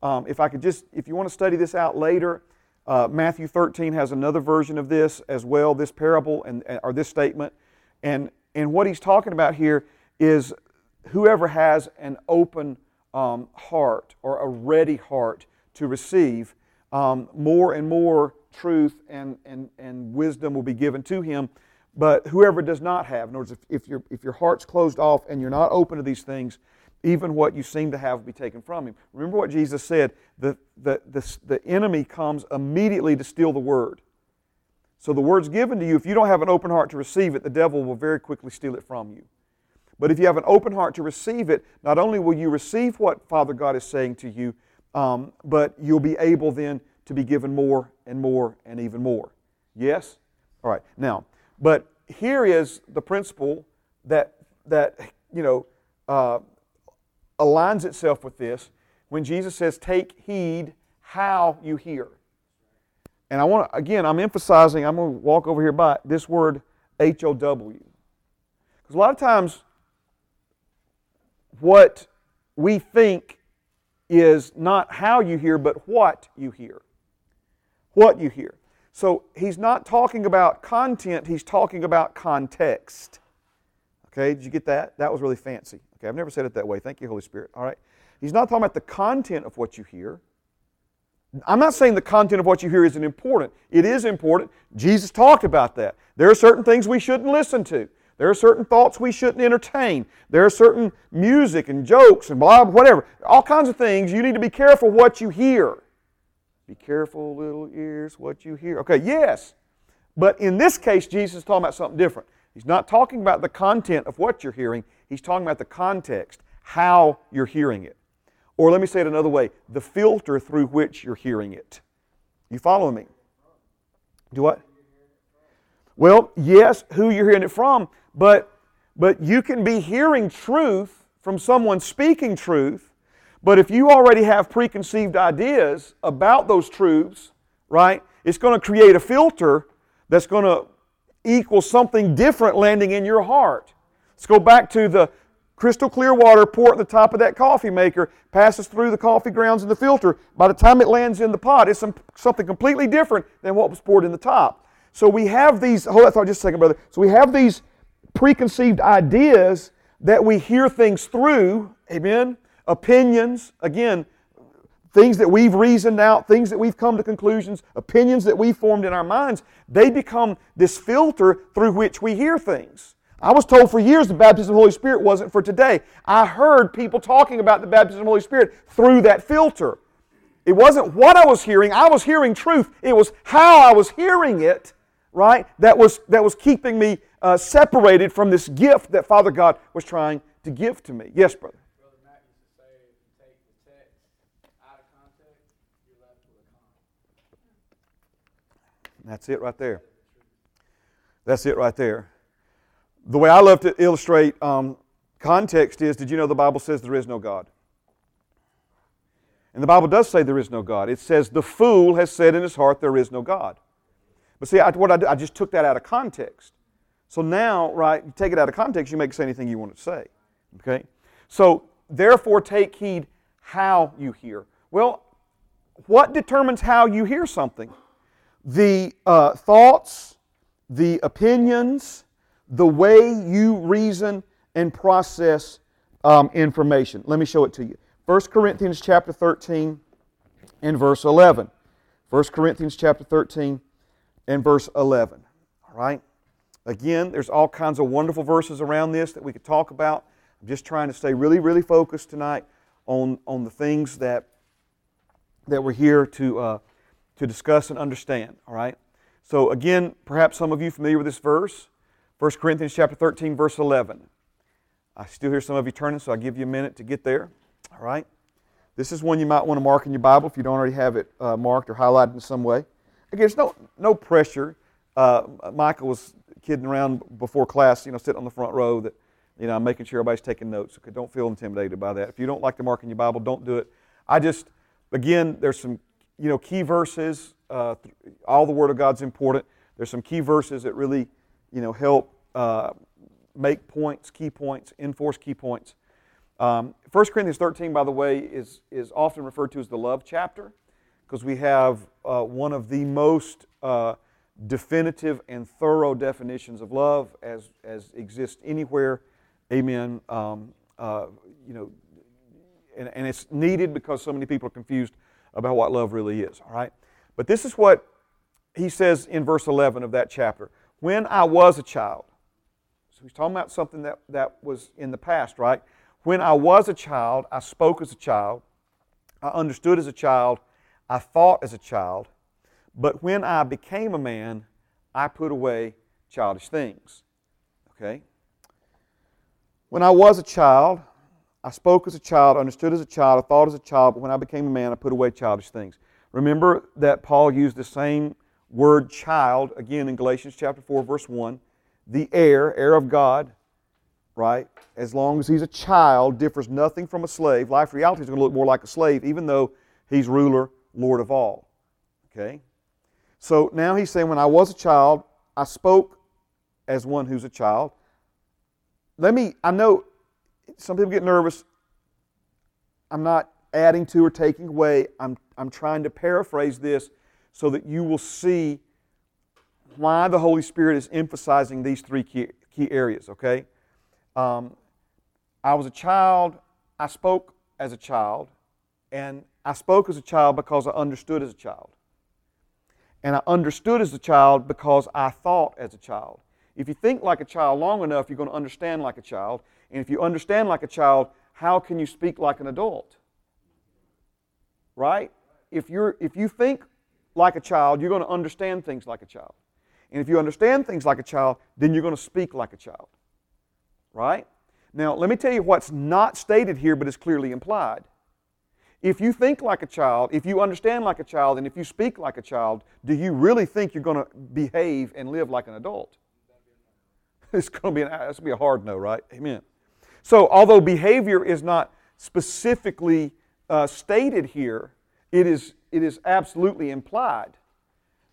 Um, if I could just, if you want to study this out later, uh, Matthew 13 has another version of this as well, this parable and or this statement. And, and what he's talking about here is whoever has an open um, heart or a ready heart to receive, um, more and more truth and, and, and wisdom will be given to him. But whoever does not have, in other words, if, if, your, if your heart's closed off and you're not open to these things, even what you seem to have will be taken from him. Remember what Jesus said the, the, the, the enemy comes immediately to steal the word. So the word's given to you. If you don't have an open heart to receive it, the devil will very quickly steal it from you. But if you have an open heart to receive it, not only will you receive what Father God is saying to you, um, but you'll be able then to be given more and more and even more. Yes? All right. Now, but here is the principle that, that you know, uh, aligns itself with this when Jesus says, Take heed how you hear. And I want to, again, I'm emphasizing, I'm going to walk over here by this word H O W. Because a lot of times, what we think is not how you hear, but what you hear. What you hear. So he's not talking about content, he's talking about context. Okay, did you get that? That was really fancy. Okay, I've never said it that way. Thank you, Holy Spirit. All right. He's not talking about the content of what you hear. I'm not saying the content of what you hear isn't important. It is important. Jesus talked about that. There are certain things we shouldn't listen to. There are certain thoughts we shouldn't entertain. There are certain music and jokes and blah, whatever. All kinds of things. You need to be careful what you hear. Be careful, little ears, what you hear. Okay, yes. But in this case, Jesus is talking about something different. He's not talking about the content of what you're hearing, he's talking about the context, how you're hearing it. Or let me say it another way the filter through which you're hearing it. You follow me? Do what? Well, yes, who you're hearing it from, but but you can be hearing truth from someone speaking truth, but if you already have preconceived ideas about those truths, right, it's going to create a filter that's going to equal something different landing in your heart. Let's go back to the crystal clear water poured at the top of that coffee maker, passes through the coffee grounds in the filter. By the time it lands in the pot, it's some, something completely different than what was poured in the top. So we have these, hold that thought just a second, brother. So we have these preconceived ideas that we hear things through, amen? Opinions, again, things that we've reasoned out, things that we've come to conclusions, opinions that we've formed in our minds, they become this filter through which we hear things. I was told for years the baptism of the Holy Spirit wasn't for today. I heard people talking about the baptism of the Holy Spirit through that filter. It wasn't what I was hearing, I was hearing truth. It was how I was hearing it, right, that was, that was keeping me uh, separated from this gift that Father God was trying to give to me. Yes, brother. That's it right there. That's it right there the way I love to illustrate um, context is did you know the Bible says there is no God? And the Bible does say there is no God. It says the fool has said in his heart there is no God. But see, I, what I, I just took that out of context. So now, right, you take it out of context, you make say anything you want to say. Okay? So, therefore, take heed how you hear. Well, what determines how you hear something? The uh, thoughts, the opinions, the way you reason and process um, information. Let me show it to you. 1 Corinthians chapter 13 and verse 11. 1 Corinthians chapter 13 and verse 11. All right? again, there's all kinds of wonderful verses around this that we could talk about. I'm just trying to stay really, really focused tonight on, on the things that, that we're here to, uh, to discuss and understand, all right? So again, perhaps some of you familiar with this verse, 1 Corinthians chapter 13, verse 11. I still hear some of you turning, so I'll give you a minute to get there, all right? This is one you might want to mark in your Bible if you don't already have it uh, marked or highlighted in some way. Again, there's no, no pressure. Uh, Michael was kidding around before class, you know, sitting on the front row that, you know, I'm making sure everybody's taking notes. Okay, don't feel intimidated by that. If you don't like to mark in your Bible, don't do it. I just, again, there's some, you know, key verses. Uh, all the Word of God's important. There's some key verses that really, you know, help uh, make points, key points, enforce key points. Um, 1 Corinthians 13, by the way, is, is often referred to as the love chapter because we have uh, one of the most uh, definitive and thorough definitions of love as, as exists anywhere. Amen. Um, uh, you know, and, and it's needed because so many people are confused about what love really is. All right. But this is what he says in verse 11 of that chapter. When I was a child, so he's talking about something that, that was in the past, right? When I was a child, I spoke as a child, I understood as a child, I thought as a child. But when I became a man, I put away childish things. Okay? When I was a child, I spoke as a child, understood as a child, I thought as a child, but when I became a man, I put away childish things. Remember that Paul used the same word child again in Galatians chapter 4, verse 1. The heir, heir of God, right? As long as he's a child, differs nothing from a slave. Life reality is going to look more like a slave, even though he's ruler, Lord of all. Okay? So now he's saying, when I was a child, I spoke as one who's a child. Let me, I know some people get nervous. I'm not adding to or taking away. I'm, I'm trying to paraphrase this so that you will see why the Holy Spirit is emphasizing these three key, key areas, okay? Um, I was a child, I spoke as a child, and I spoke as a child because I understood as a child. And I understood as a child because I thought as a child. If you think like a child long enough, you're going to understand like a child. And if you understand like a child, how can you speak like an adult? Right? If, you're, if you think like a child, you're going to understand things like a child. And if you understand things like a child, then you're going to speak like a child. Right? Now, let me tell you what's not stated here but is clearly implied. If you think like a child, if you understand like a child, and if you speak like a child, do you really think you're going to behave and live like an adult? It's going to be, an, it's going to be a hard no, right? Amen. So, although behavior is not specifically uh, stated here, it is, it is absolutely implied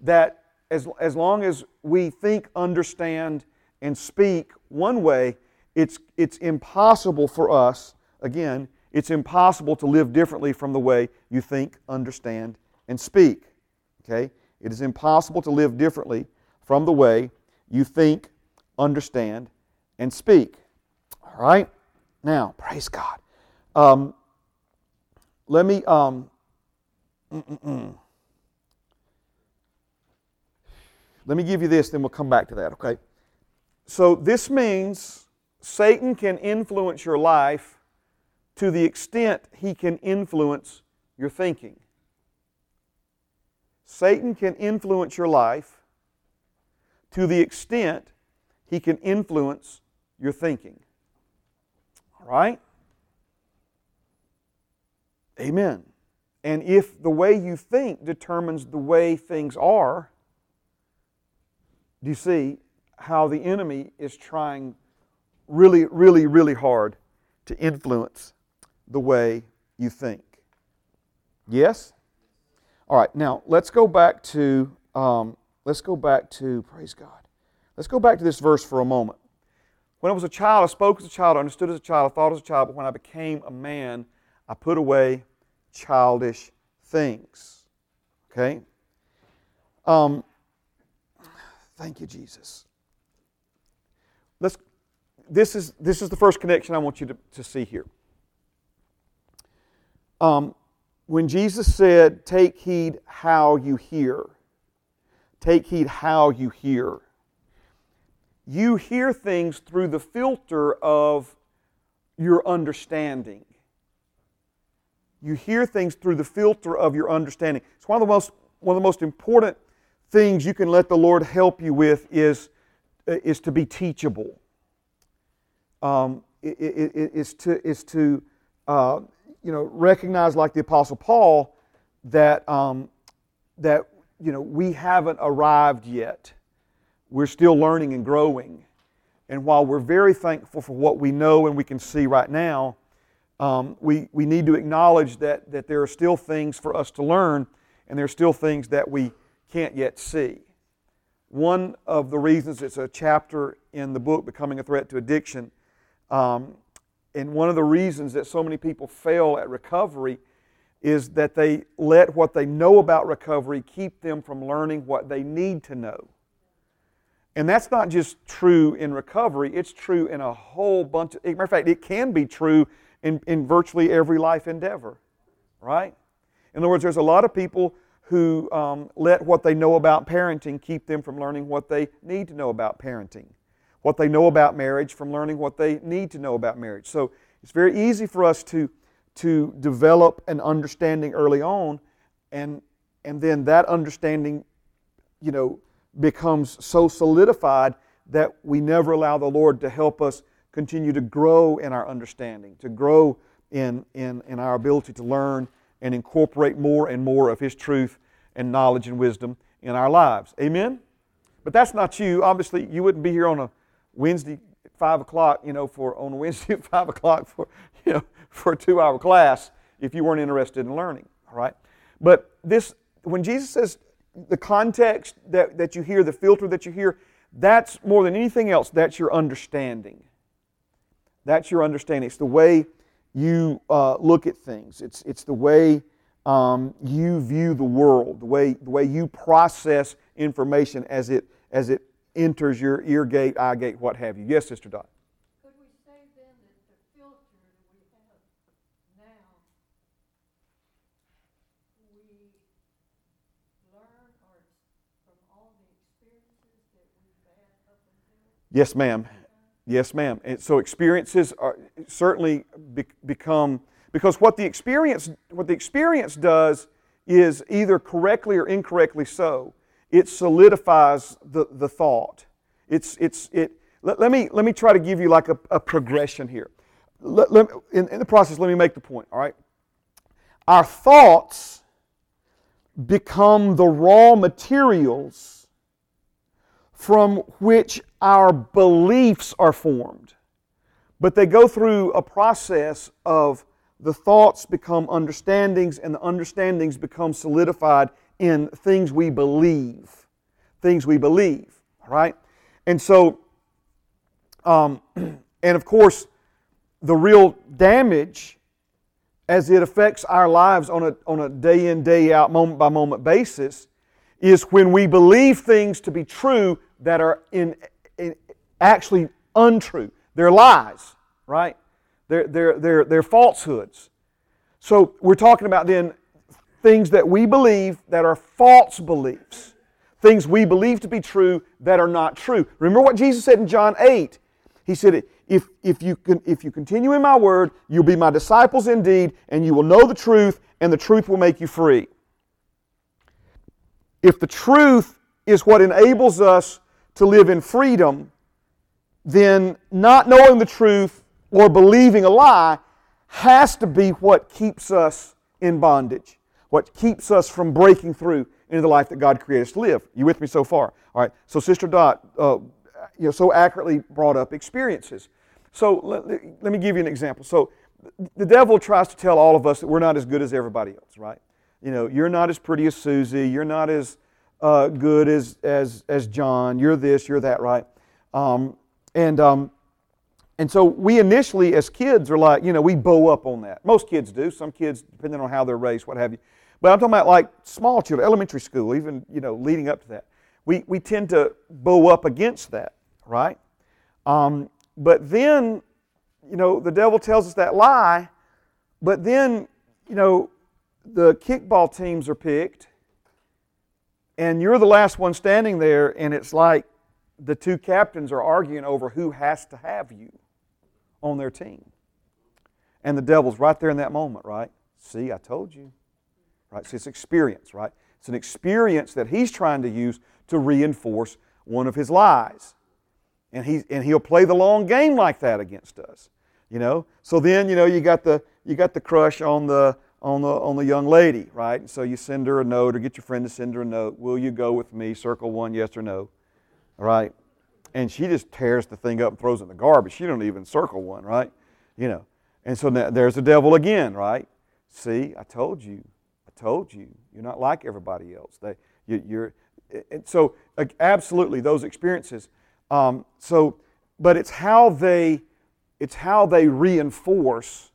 that as, as long as we think, understand, and speak one way, it's, it's impossible for us, again, it's impossible to live differently from the way you think, understand, and speak. Okay? It is impossible to live differently from the way you think, understand, and speak. All right? Now, praise God. Um, let me. Um, let me give you this, then we'll come back to that, okay? So, this means Satan can influence your life to the extent he can influence your thinking. Satan can influence your life to the extent he can influence your thinking. All right? Amen. And if the way you think determines the way things are, do you see how the enemy is trying really, really, really hard to influence the way you think? Yes? All right, now let's go back to, um, let's go back to, praise God. Let's go back to this verse for a moment. When I was a child, I spoke as a child, I understood as a child, I thought as a child, but when I became a man, I put away childish things. Okay? Um, thank you, Jesus. Let's, this, is, this is the first connection I want you to, to see here. Um, when Jesus said, Take heed how you hear, take heed how you hear. You hear things through the filter of your understanding. You hear things through the filter of your understanding. It's one of the most, one of the most important things you can let the Lord help you with is, is to be teachable. Um, is to, is to uh, you know, recognize, like the Apostle Paul, that, um, that you know, we haven't arrived yet. We're still learning and growing. And while we're very thankful for what we know and we can see right now, um, we, we need to acknowledge that, that there are still things for us to learn and there are still things that we can't yet see. One of the reasons it's a chapter in the book, Becoming a Threat to Addiction, um, and one of the reasons that so many people fail at recovery is that they let what they know about recovery keep them from learning what they need to know. And that's not just true in recovery, it's true in a whole bunch of, matter of fact, it can be true in, in virtually every life endeavor, right? In other words, there's a lot of people who um, let what they know about parenting keep them from learning what they need to know about parenting, what they know about marriage from learning what they need to know about marriage. So it's very easy for us to to develop an understanding early on, and, and then that understanding, you know, becomes so solidified that we never allow the Lord to help us continue to grow in our understanding, to grow in, in, in our ability to learn and incorporate more and more of His truth and knowledge and wisdom in our lives. Amen? But that's not you. Obviously, you wouldn't be here on a Wednesday at 5 o'clock, you know, for on a Wednesday at 5 o'clock for, you know, for a two hour class if you weren't interested in learning, all right? But this, when Jesus says the context that, that you hear, the filter that you hear, that's more than anything else, that's your understanding. That's your understanding. It's the way you uh, look at things, it's, it's the way um, you view the world, the way, the way you process information as it, as it enters your ear gate, eye gate, what have you. Yes, Sister Dot. Yes, ma'am. Yes, ma'am. And so experiences are certainly be, become because what the experience what the experience does is either correctly or incorrectly so. It solidifies the, the thought. It's it's it. Let, let me let me try to give you like a, a progression here. Let, let, in, in the process, let me make the point. All right. Our thoughts become the raw materials from which our beliefs are formed. But they go through a process of the thoughts become understandings, and the understandings become solidified in things we believe. Things we believe, right? And so, um, and of course, the real damage as it affects our lives on a, on a day in, day out, moment by moment basis is when we believe things to be true that are in, in actually untrue. They're lies, right? They're, they're, they're, they're falsehoods. So we're talking about then things that we believe that are false beliefs, things we believe to be true that are not true. Remember what Jesus said in John 8? He said, if, if, you can, if you continue in my word, you'll be my disciples indeed, and you will know the truth, and the truth will make you free. If the truth is what enables us to live in freedom, then not knowing the truth or believing a lie has to be what keeps us in bondage, what keeps us from breaking through into the life that God created us to live. You with me so far? All right. So Sister Dot, uh, you know, so accurately brought up experiences. So let, let me give you an example. So the devil tries to tell all of us that we're not as good as everybody else, right? You know, you're not as pretty as Susie. You're not as uh, good as, as, as John. You're this, you're that, right? Um, and, um, and so we initially, as kids, are like, you know, we bow up on that. Most kids do. Some kids, depending on how they're raised, what have you. But I'm talking about like small children, elementary school, even, you know, leading up to that. We, we tend to bow up against that, right? Um, but then, you know, the devil tells us that lie, but then, you know, the kickball teams are picked and you're the last one standing there, and it's like the two captains are arguing over who has to have you on their team. And the devil's right there in that moment, right? See, I told you. Right? See, it's experience, right? It's an experience that he's trying to use to reinforce one of his lies. And, he, and he'll play the long game like that against us. You know? So then, you know, you got the you got the crush on the on the on the young lady, right? And So you send her a note or get your friend to send her a note. Will you go with me? Circle one, yes or no. Right. And she just tears the thing up and throws it in the garbage. She don't even circle one, right? You know. And so now there's the devil again, right? See, I told you. I told you. You're not like everybody else. They, you, are so absolutely those experiences. Um, so, but it's how they, it's how they reinforce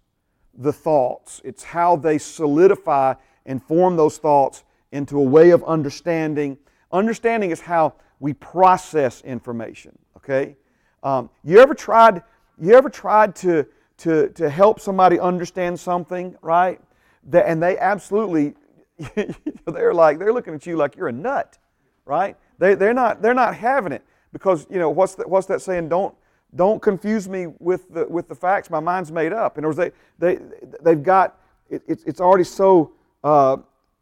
the thoughts. It's how they solidify and form those thoughts into a way of understanding. Understanding is how we process information. Okay, um, you ever tried? You ever tried to to to help somebody understand something, right? That, and they absolutely, they're like they're looking at you like you're a nut, right? They they're not they're not having it because you know what's the, what's that saying? Don't don't confuse me with the with the facts. My mind's made up. In other words, they they they've got it, it's already so uh,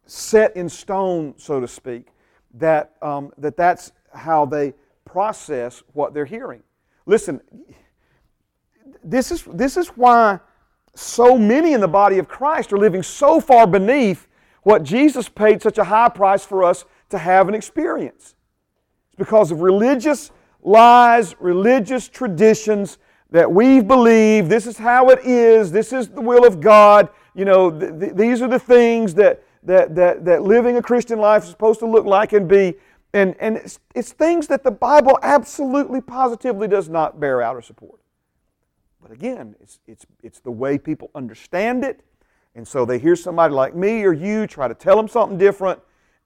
set in stone, so to speak, that um, that that's how they process what they're hearing. Listen, this is, this is why so many in the body of Christ are living so far beneath what Jesus paid such a high price for us to have and experience. It's because of religious lies, religious traditions that we've believed this is how it is, this is the will of God. You know, th- th- these are the things that, that, that, that living a Christian life is supposed to look like and be. And, and it's, it's things that the Bible absolutely, positively does not bear out or support. But again, it's, it's, it's the way people understand it. And so they hear somebody like me or you try to tell them something different,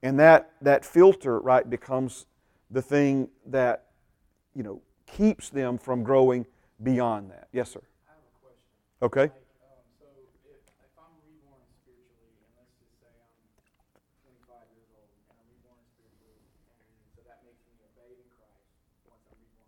and that, that filter, right, becomes the thing that, you know, keeps them from growing beyond that. Yes, sir. Okay. Okay. And then I, I, I feed on the word, and, and, and as a babe, I'm taking the sincere milk of God, you know, the, the, as like a babe, and then I grow on, and, and ten years later, I'm a little more, I guess, grown up than I was when I first got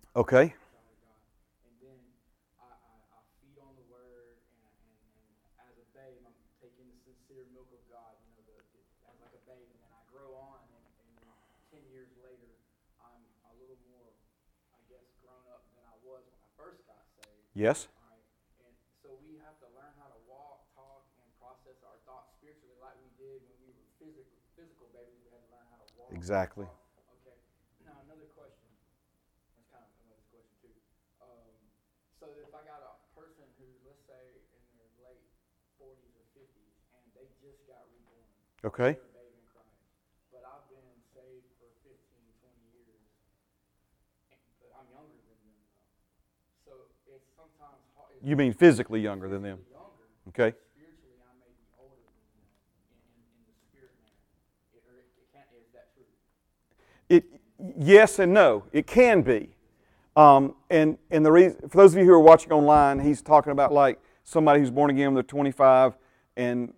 saved. Yes. Right. And so we have to learn how to walk, talk, and process our thoughts spiritually, like we did when we were physical, physical babies. We had to learn how to walk. Exactly. talk. Okay. Now another question. That's kind of another question too. Um, so if I got a person who, let's say, in their late 40s or 50s, and they just got reborn, Okay. they're a babe in Christ, but I've been saved for 15, 20 years, and, but I'm younger than them though. So it's sometimes hard. It's You mean physically younger than them? younger. Okay. Spiritually, I may be older than You mean physically younger than them? Okay. It, or it, it can't, is that true? It, yes and no. It can be. Um, and and the reason, for those of you who are watching online, he's talking about like somebody who's born again when they're 25 and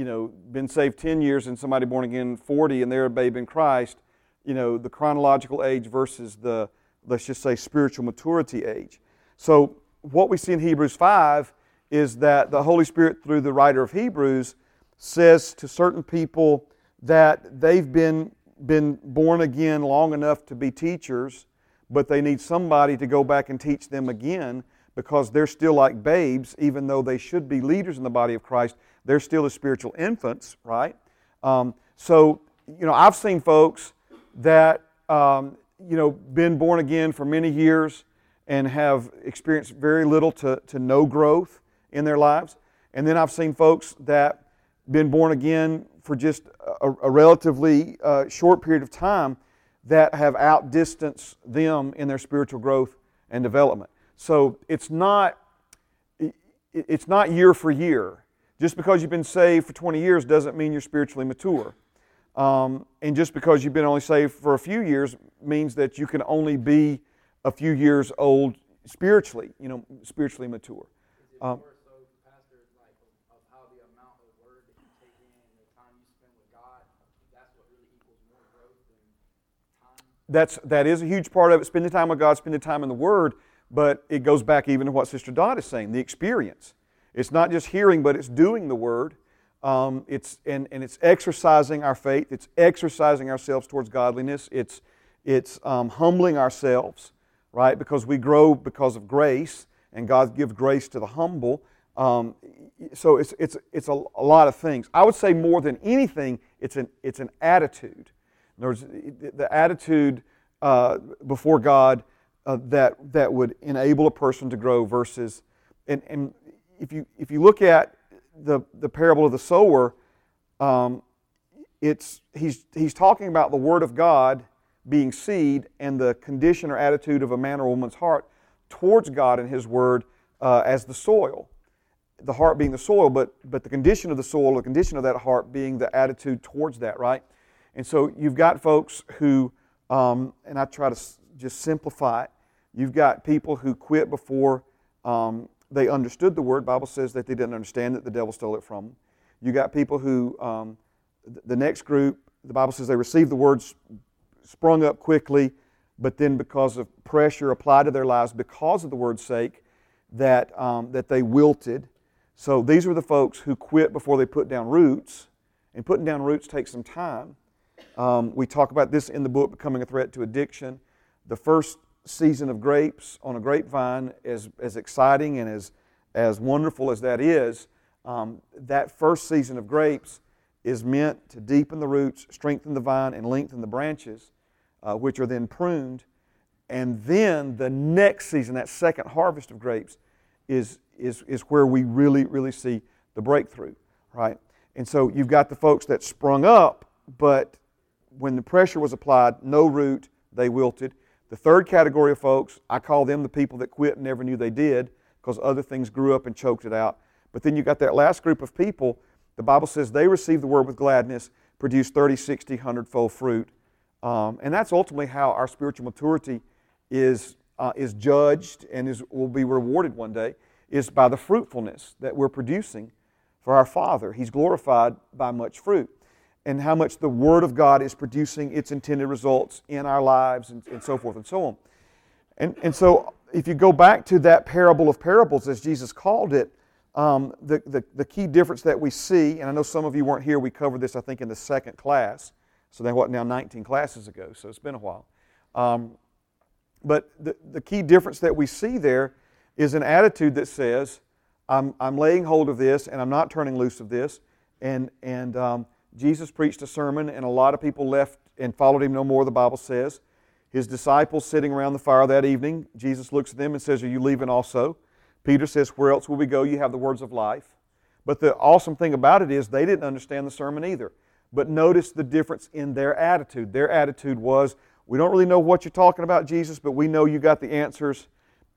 you know been saved 10 years, and somebody born again 40 and they're a babe in Christ. You know the chronological age versus the let's just say spiritual maturity age. So what we see in Hebrews 5 is that the Holy Spirit, through the writer of Hebrews, says to certain people that they've been been born again long enough to be teachers, but they need somebody to go back and teach them again because they're still like babes, even though they should be leaders in the body of Christ. They're still the spiritual infants, right? Um, so, you know, I've seen folks that, um, you know, been born again for many years and have experienced very little to, to no growth in their lives. And then I've seen folks that been born again for just a, a relatively uh, short period of time that have outdistanced them in their spiritual growth and development. So it's not it's not year for year. Just because you've been saved for 20 years doesn't mean you're spiritually mature. Um, and just because you've been only saved for a few years means that you can only be a few years old spiritually, you know, spiritually mature. Um, more so, Pastor, like of, of how the amount of word that you take in and the time you spend with God, that's what really equals more growth than time? that's, that is a huge part of it. Spending time with God, spending time in the Word, but it goes back even to what Sister Dot is saying the experience. It's not just hearing, but it's doing the Word. Um, it's, and, and it's exercising our faith, it's exercising ourselves towards godliness, it's, it's um, humbling ourselves, right? Because we grow because of grace, and God gives grace to the humble. Um, so it's, it's, it's a, a, lot of things. I would say more than anything, it's an, it's an attitude. In other words, the attitude uh, before God uh, that, that would enable a person to grow versus, and, and if, you, if you look at the, the parable of the sower, um, it's, he's, he's talking about the Word of God being seed and the condition or attitude of a man or woman's heart towards God and His Word uh, as the soil. The heart being the soil, but, but the condition of the soil, the condition of that heart being the attitude towards that, right? And so you've got folks who, um, and I try to just simplify it, you've got people who quit before um, they understood the word. Bible says that they didn't understand that the devil stole it from them. You got people who, um, the next group, the Bible says they received the words, sprung up quickly, but then because of pressure applied to their lives because of the word's sake, that, um, that they wilted. So these are the folks who quit before they put down roots, and putting down roots takes some time. Um, we talk about this in the book, Becoming a Threat to Addiction. The first season of grapes on a grapevine, as, as exciting and as, as wonderful as that is, um, that first season of grapes is meant to deepen the roots, strengthen the vine, and lengthen the branches, uh, which are then pruned. And then the next season, that second harvest of grapes, is, is, is where we really, really see the breakthrough, right? And so you've got the folks that sprung up, but when the pressure was applied, no root, they wilted. The third category of folks, I call them the people that quit and never knew they did because other things grew up and choked it out. But then you got that last group of people, the Bible says they received the word with gladness, produced 30, 60, 100 fold fruit. Um, and that's ultimately how our spiritual maturity is, uh, is judged and is, will be rewarded one day, is by the fruitfulness that we're producing for our Father. He's glorified by much fruit and how much the Word of God is producing its intended results in our lives and, and so forth and so on. And, and so, if you go back to that parable of parables, as Jesus called it, um, the, the, the key difference that we see, and I know some of you weren't here, we covered this, I think, in the second class. So, then what, now 19 classes ago, so it's been a while. Um, but the, the key difference that we see there is an attitude that says, I'm, I'm laying hold of this and I'm not turning loose of this. And, and um, Jesus preached a sermon, and a lot of people left and followed him no more, the Bible says. His disciples sitting around the fire that evening, Jesus looks at them and says, Are you leaving also? Peter says, Where else will we go? You have the words of life. But the awesome thing about it is they didn't understand the sermon either. But notice the difference in their attitude. Their attitude was, We don't really know what you're talking about, Jesus, but we know you got the answers,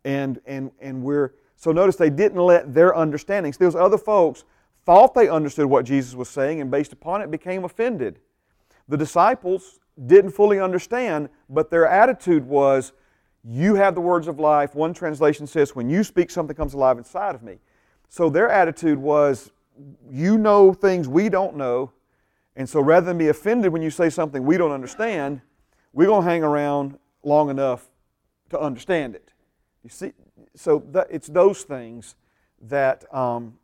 and, and, and we're. So notice they didn't let their understandings. Those other folks thought they understood what Jesus was saying and based upon it became offended. The disciples didn't fully understand, but their attitude was, You have the words of life. One translation says, When you speak, something comes alive inside of me. So their attitude was, You know things we don't know. And so rather than be offended when you say something we don't understand, we're going to hang around long enough to understand it. You see, so it's those things that, um,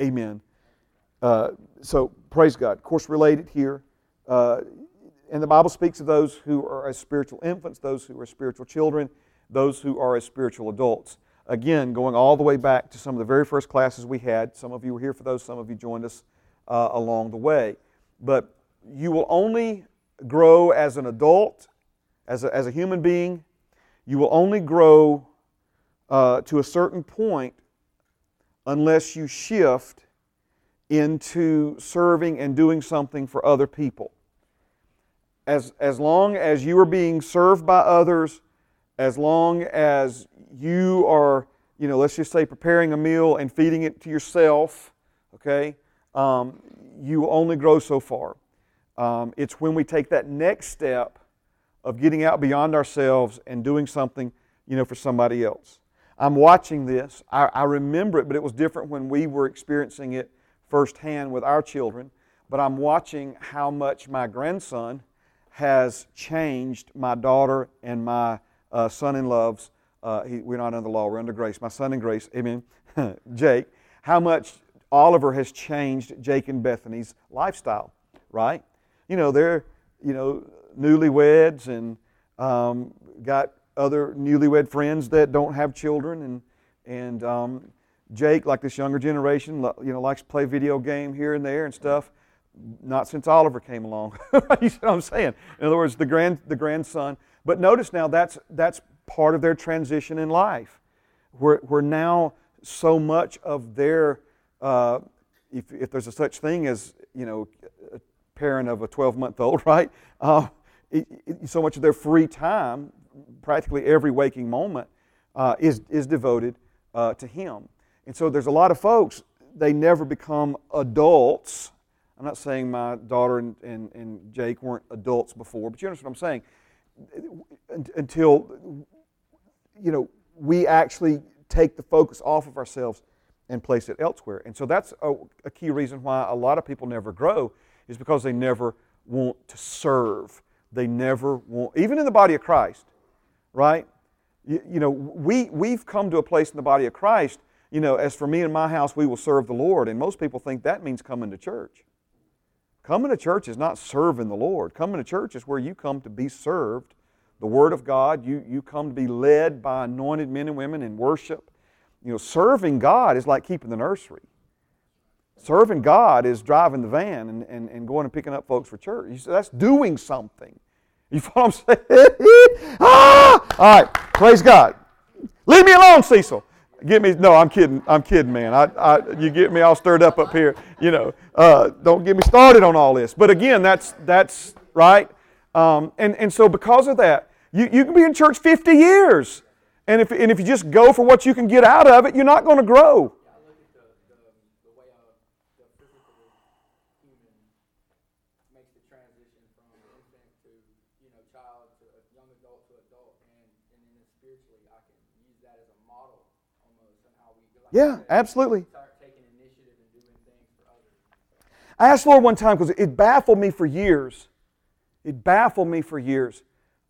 amen. Uh, so praise God. Course, related here. Uh, and the Bible speaks of those who are as spiritual infants, those who are spiritual children, those who are as spiritual adults. Again, going all the way back to some of the very first classes we had. Some of you were here for those, some of you joined us uh, along the way. But you will only grow as an adult, as a, as a human being, you will only grow uh, to a certain point unless you shift into serving and doing something for other people. As, as long as you are being served by others, as long as you are, you know, let's just say preparing a meal and feeding it to yourself, okay, um, you only grow so far. Um, it's when we take that next step of getting out beyond ourselves and doing something, you know, for somebody else. I'm watching this. I, I remember it, but it was different when we were experiencing it firsthand with our children, but I'm watching how much my grandson has changed my daughter and my uh, son in love's. Uh, we're not under the law, we're under grace. My son in grace, amen, Jake, how much Oliver has changed Jake and Bethany's lifestyle, right? You know, they're, you know, newlyweds and um, got other newlywed friends that don't have children. And, and um, Jake, like this younger generation, you know, likes to play video game here and there and stuff. Not since Oliver came along. you see what I'm saying? In other words, the, grand, the grandson. But notice now that's, that's part of their transition in life. Where, where now so much of their uh, if, if there's a such thing as, you know, a parent of a 12 month old, right? Uh, so much of their free time, practically every waking moment, uh, is, is devoted uh, to Him. And so there's a lot of folks, they never become adults. I'm not saying my daughter and, and, and Jake weren't adults before, but you understand what I'm saying? Until, you know, we actually take the focus off of ourselves and place it elsewhere. And so that's a, a, key reason why a lot of people never grow is because they never want to serve. They never want, even in the body of Christ, right? You, you know, we, we've come to a place in the body of Christ, you know, as for me and my house, we will serve the Lord. And most people think that means coming to church. Coming to church is not serving the Lord. Coming to church is where you come to be served. The Word of God, you, you come to be led by anointed men and women in worship you know, serving God is like keeping the nursery. Serving God is driving the van and, and, and going and picking up folks for church. You say, that's doing something. You follow what I'm saying? ah! All right, praise God. Leave me alone, Cecil. Get me, no, I'm kidding. I'm kidding, man. I, I, you get me all stirred up up here. You know, uh, don't get me started on all this. But again, that's, that's right. Um, and, and so because of that, you, you can be in church 50 years and if, and if you just go for what you can get out of it, you're not going to grow. Yeah, absolutely. I asked Lord one time because it baffled me for years. It baffled me for years.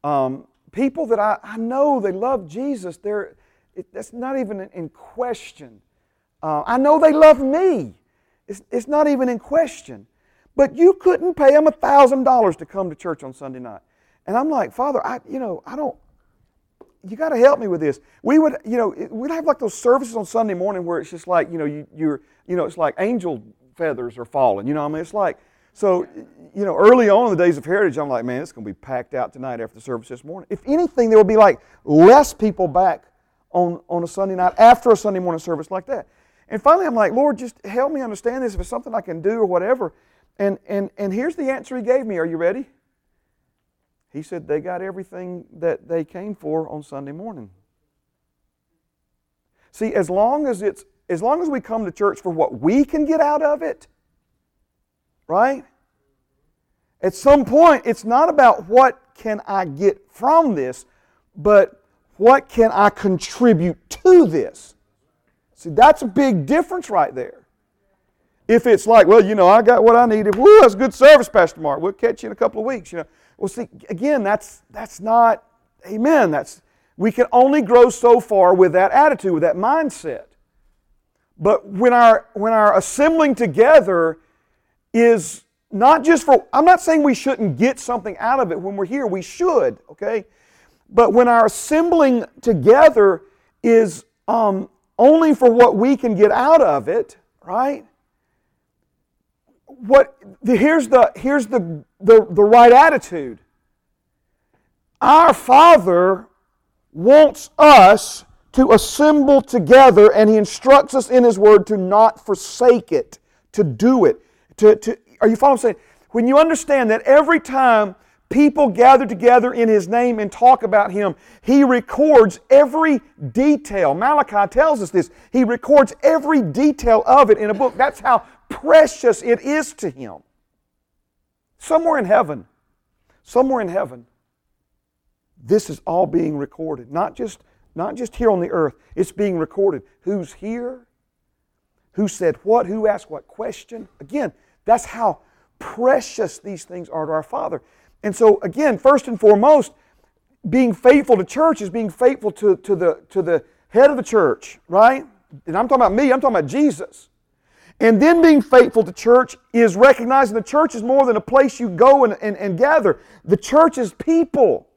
Um, people that I, I know they love Jesus, they're, it, that's not even in question. Uh, I know they love me. It's, it's not even in question. But you couldn't pay them $1,000 to come to church on Sunday night. And I'm like, Father, I, you know, I don't, you got to help me with this. We would, you know, we'd have like those services on Sunday morning where it's just like, you know, you, you're, you know, it's like angel feathers are falling. You know, what I mean, it's like, so, you know, early on in the days of Heritage, I'm like, man, it's going to be packed out tonight after the service this morning. If anything, there will be like less people back on, on a Sunday night after a Sunday morning service like that. And finally, I'm like, Lord, just help me understand this if it's something I can do or whatever. And, and, and here's the answer he gave me. Are you ready? He said they got everything that they came for on Sunday morning. See, as long as it's as long as we come to church for what we can get out of it, Right? At some point, it's not about what can I get from this, but what can I contribute to this? See, that's a big difference right there. If it's like, well, you know, I got what I needed. Woo, that's good service, Pastor Mark. We'll catch you in a couple of weeks. You know, well, see, again, that's that's not, amen. That's we can only grow so far with that attitude, with that mindset. But when our when our assembling together is not just for, I'm not saying we shouldn't get something out of it when we're here, we should, okay? But when our assembling together is um, only for what we can get out of it, right? What, the, here's the, here's the, the, the right attitude. Our Father wants us to assemble together, and He instructs us in His Word to not forsake it, to do it. To, to, are you following saying? When you understand that every time people gather together in His name and talk about Him, He records every detail. Malachi tells us this. He records every detail of it in a book. That's how precious it is to Him. Somewhere in heaven, somewhere in heaven, this is all being recorded. Not just, not just here on the earth, it's being recorded. Who's here? who said what, who asked what question. Again, that's how precious these things are to our Father. And so, again, first and foremost, being faithful to church is being faithful to, to, the, to the head of the church, right? And I'm talking about me, I'm talking about Jesus. And then being faithful to church is recognizing the church is more than a place you go and, and, and gather. The church is people.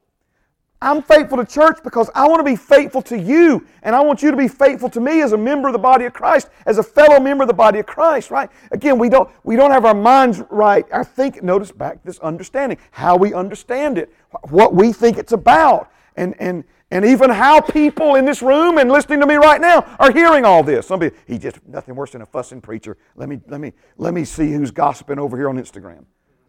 I'm faithful to church because I want to be faithful to you, and I want you to be faithful to me as a member of the body of Christ, as a fellow member of the body of Christ, right? Again, we don't we don't have our minds right. I think notice back this understanding, how we understand it, what we think it's about, and and and even how people in this room and listening to me right now are hearing all this. Somebody, he just nothing worse than a fussing preacher. Let me let me let me see who's gossiping over here on Instagram.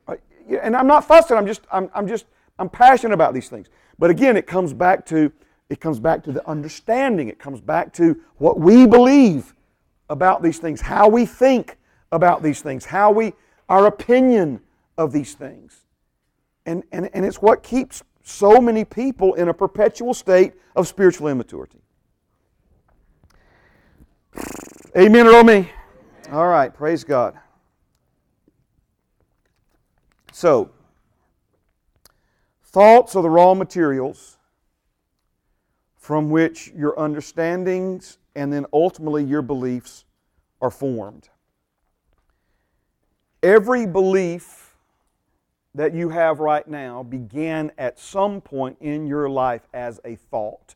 Uh, and I'm not fussing. I'm just I'm, I'm just I'm passionate about these things. But again, it comes back to it comes back to the understanding. It comes back to what we believe about these things, how we think about these things, how we our opinion of these things. And, and, and it's what keeps so many people in a perpetual state of spiritual immaturity. Amen or me? All right, praise God. So, Thoughts are the raw materials from which your understandings and then ultimately your beliefs are formed. Every belief that you have right now began at some point in your life as a thought.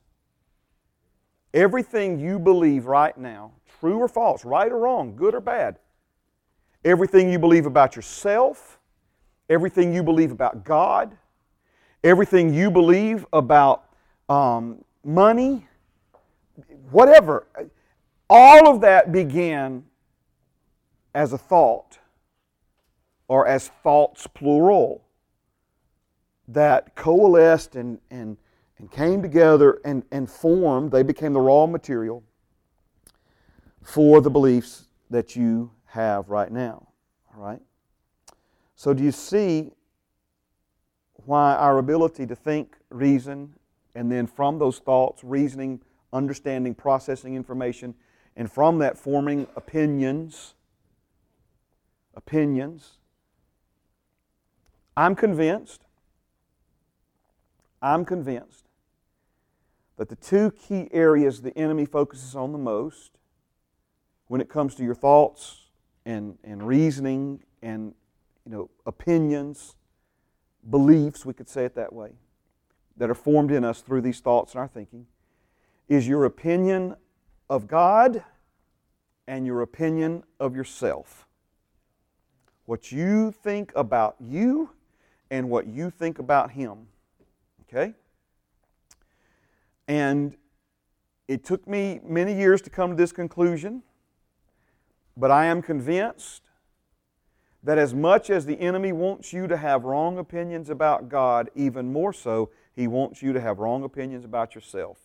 Everything you believe right now, true or false, right or wrong, good or bad, everything you believe about yourself, everything you believe about God, everything you believe about um, money, whatever, all of that began as a thought or as thoughts plural that coalesced and, and, and came together and, and formed, they became the raw material for the beliefs that you have right now. All right? So, do you see why our ability to think, reason, and then from those thoughts, reasoning, understanding, processing information, and from that forming opinions, opinions, I'm convinced, I'm convinced that the two key areas the enemy focuses on the most when it comes to your thoughts and, and reasoning and you know opinions beliefs, we could say it that way, that are formed in us through these thoughts and our thinking, is your opinion of God and your opinion of yourself. What you think about you and what you think about Him. Okay? And it took me many years to come to this conclusion, but I am convinced that as much as the enemy wants you to have wrong opinions about God, even more so, he wants you to have wrong opinions about yourself.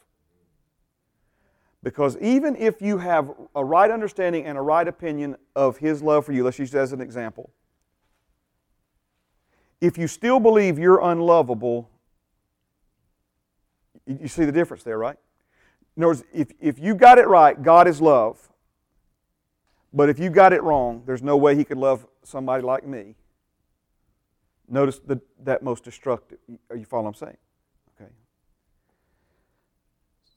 Because even if you have a right understanding and a right opinion of his love for you, let's use that as an example. If you still believe you're unlovable, you see the difference there, right? In other words, if, if you got it right, God is love. But if you got it wrong, there's no way he could love somebody like me. Notice the, that most destructive. Are you following what I'm saying? Okay.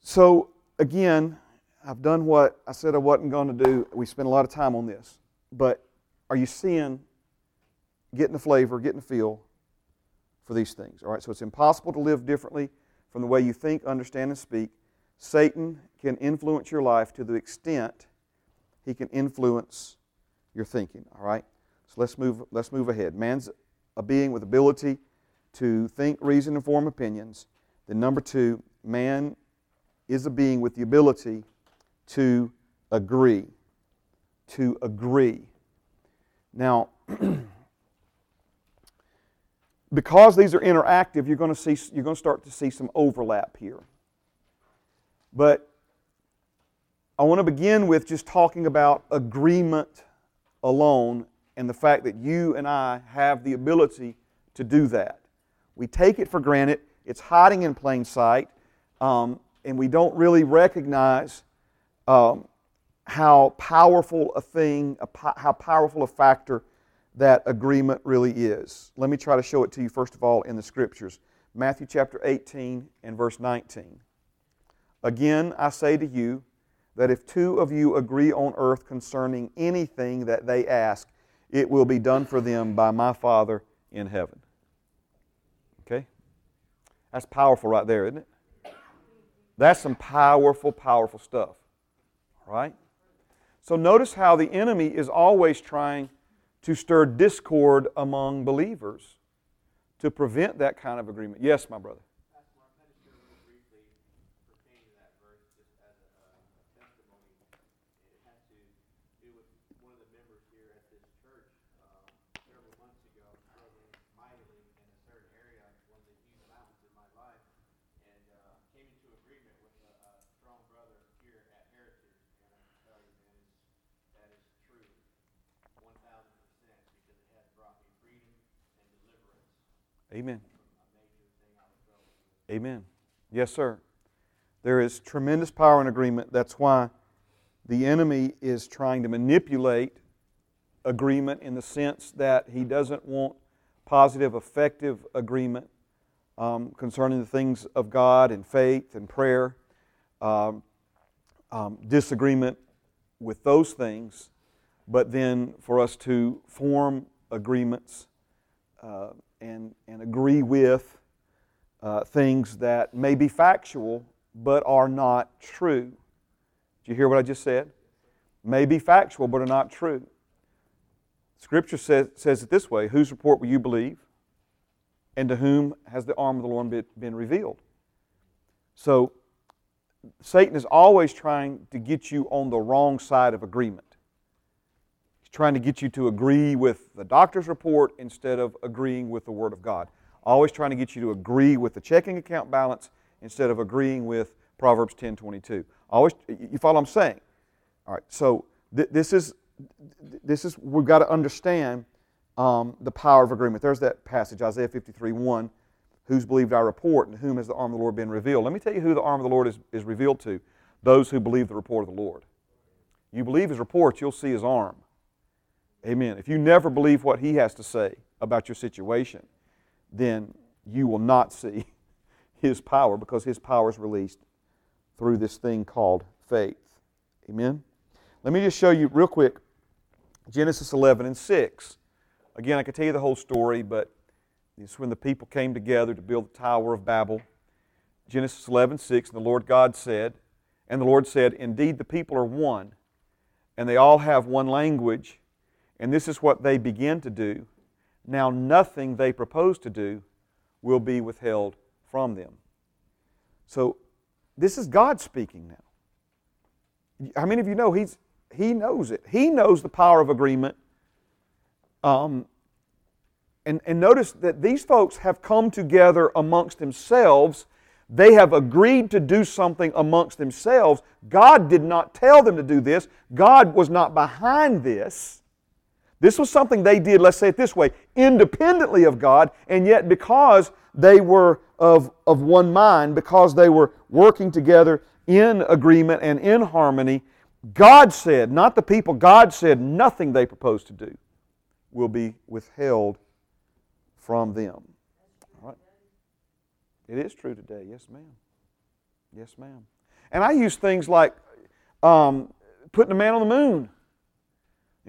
So, again, I've done what I said I wasn't going to do. We spent a lot of time on this. But are you seeing, getting the flavor, getting the feel for these things? All right, so it's impossible to live differently from the way you think, understand, and speak. Satan can influence your life to the extent he can influence your thinking. All right? So let's move, let's move ahead. Man's a being with ability to think, reason, and form opinions. Then, number two, man is a being with the ability to agree. To agree. Now, because these are interactive, you're going to see you're going to start to see some overlap here. But I want to begin with just talking about agreement alone and the fact that you and I have the ability to do that. We take it for granted, it's hiding in plain sight, um, and we don't really recognize um, how powerful a thing, how powerful a factor that agreement really is. Let me try to show it to you, first of all, in the scriptures. Matthew chapter 18 and verse 19. Again, I say to you that if two of you agree on earth concerning anything that they ask, it will be done for them by my Father in heaven. Okay? That's powerful right there, isn't it? That's some powerful, powerful stuff. All right? So notice how the enemy is always trying to stir discord among believers to prevent that kind of agreement. Yes, my brother. Amen. Amen. Yes, sir. There is tremendous power in agreement. That's why the enemy is trying to manipulate agreement in the sense that he doesn't want positive, effective agreement um, concerning the things of God and faith and prayer. Um, um, disagreement with those things, but then for us to form agreements uh, and, and agree with uh, things that may be factual but are not true. Did you hear what I just said? May be factual but are not true. Scripture says, says it this way Whose report will you believe? And to whom has the arm of the Lord been revealed? So, Satan is always trying to get you on the wrong side of agreement trying to get you to agree with the doctor's report instead of agreeing with the Word of God. Always trying to get you to agree with the checking account balance instead of agreeing with Proverbs 10 22. Always, you follow what I'm saying? All right, so th- this is, this is, we've got to understand um, the power of agreement. There's that passage, Isaiah 53 1. Who's believed our report, and whom has the arm of the Lord been revealed? Let me tell you who the arm of the Lord is, is revealed to those who believe the report of the Lord. You believe his report, you'll see his arm. Amen. If you never believe what he has to say about your situation, then you will not see his power because his power is released through this thing called faith. Amen. Let me just show you real quick Genesis 11 and 6. Again, I could tell you the whole story, but it's when the people came together to build the Tower of Babel. Genesis 11, 6, and the Lord God said, and the Lord said, Indeed, the people are one, and they all have one language and this is what they begin to do. Now, nothing they propose to do will be withheld from them. So, this is God speaking now. How many of you know he's, He knows it? He knows the power of agreement. Um, and, and notice that these folks have come together amongst themselves. They have agreed to do something amongst themselves. God did not tell them to do this, God was not behind this. This was something they did, let's say it this way, independently of God, and yet because they were of, of one mind, because they were working together in agreement and in harmony, God said, not the people, God said nothing they propose to do will be withheld from them. Right. It is true today, yes, ma'am. Yes, ma'am. And I use things like um, putting a man on the moon.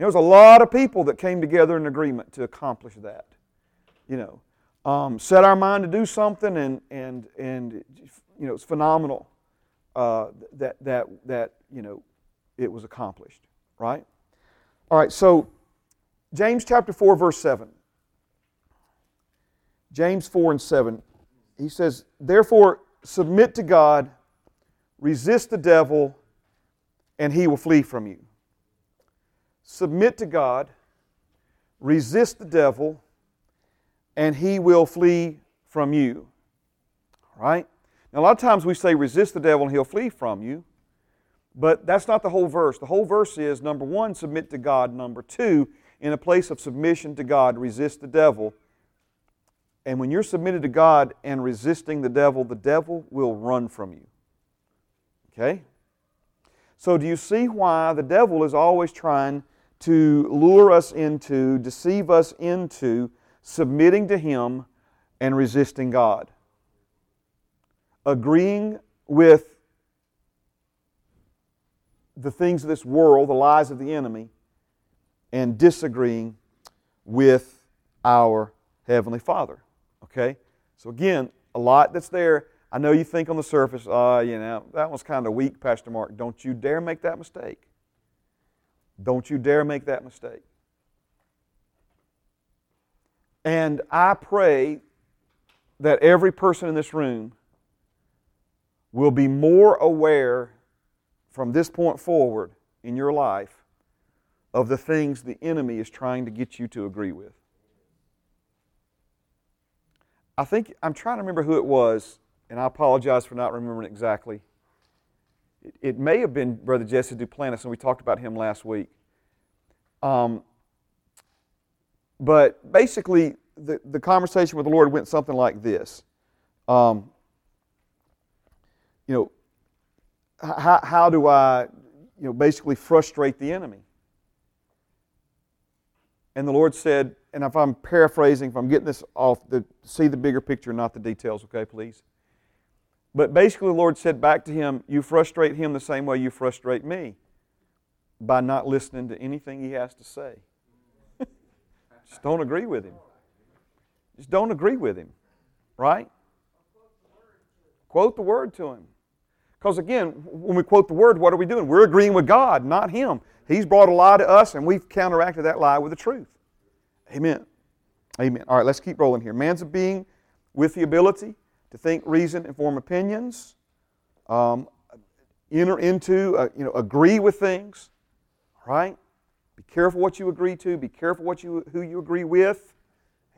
There was a lot of people that came together in agreement to accomplish that. You know, um, set our mind to do something, and and and you know, it's phenomenal uh, that that that you know it was accomplished. Right. All right. So James chapter four, verse seven. James four and seven. He says, "Therefore, submit to God, resist the devil, and he will flee from you." Submit to God, resist the devil, and he will flee from you. All right? Now, a lot of times we say resist the devil and he'll flee from you, but that's not the whole verse. The whole verse is number one, submit to God. Number two, in a place of submission to God, resist the devil. And when you're submitted to God and resisting the devil, the devil will run from you. Okay? So, do you see why the devil is always trying to lure us into, deceive us into submitting to Him and resisting God. Agreeing with the things of this world, the lies of the enemy, and disagreeing with our Heavenly Father. Okay? So, again, a lot that's there. I know you think on the surface, uh, you know, that one's kind of weak, Pastor Mark. Don't you dare make that mistake. Don't you dare make that mistake. And I pray that every person in this room will be more aware from this point forward in your life of the things the enemy is trying to get you to agree with. I think, I'm trying to remember who it was, and I apologize for not remembering exactly. It, it may have been Brother Jesse Duplantis, and we talked about him last week. Um, but basically, the, the conversation with the Lord went something like this. Um, you know, how, how do I, you know, basically frustrate the enemy? And the Lord said, and if I'm paraphrasing, if I'm getting this off, the, see the bigger picture, not the details, okay, please? But basically, the Lord said back to him, You frustrate him the same way you frustrate me by not listening to anything he has to say. Just don't agree with him. Just don't agree with him, right? Quote the word to him. Because again, when we quote the word, what are we doing? We're agreeing with God, not him. He's brought a lie to us, and we've counteracted that lie with the truth. Amen. Amen. All right, let's keep rolling here. Man's a being with the ability to think, reason, and form opinions, um, enter into, uh, you know, agree with things, right? Be careful what you agree to. Be careful what you, who you agree with.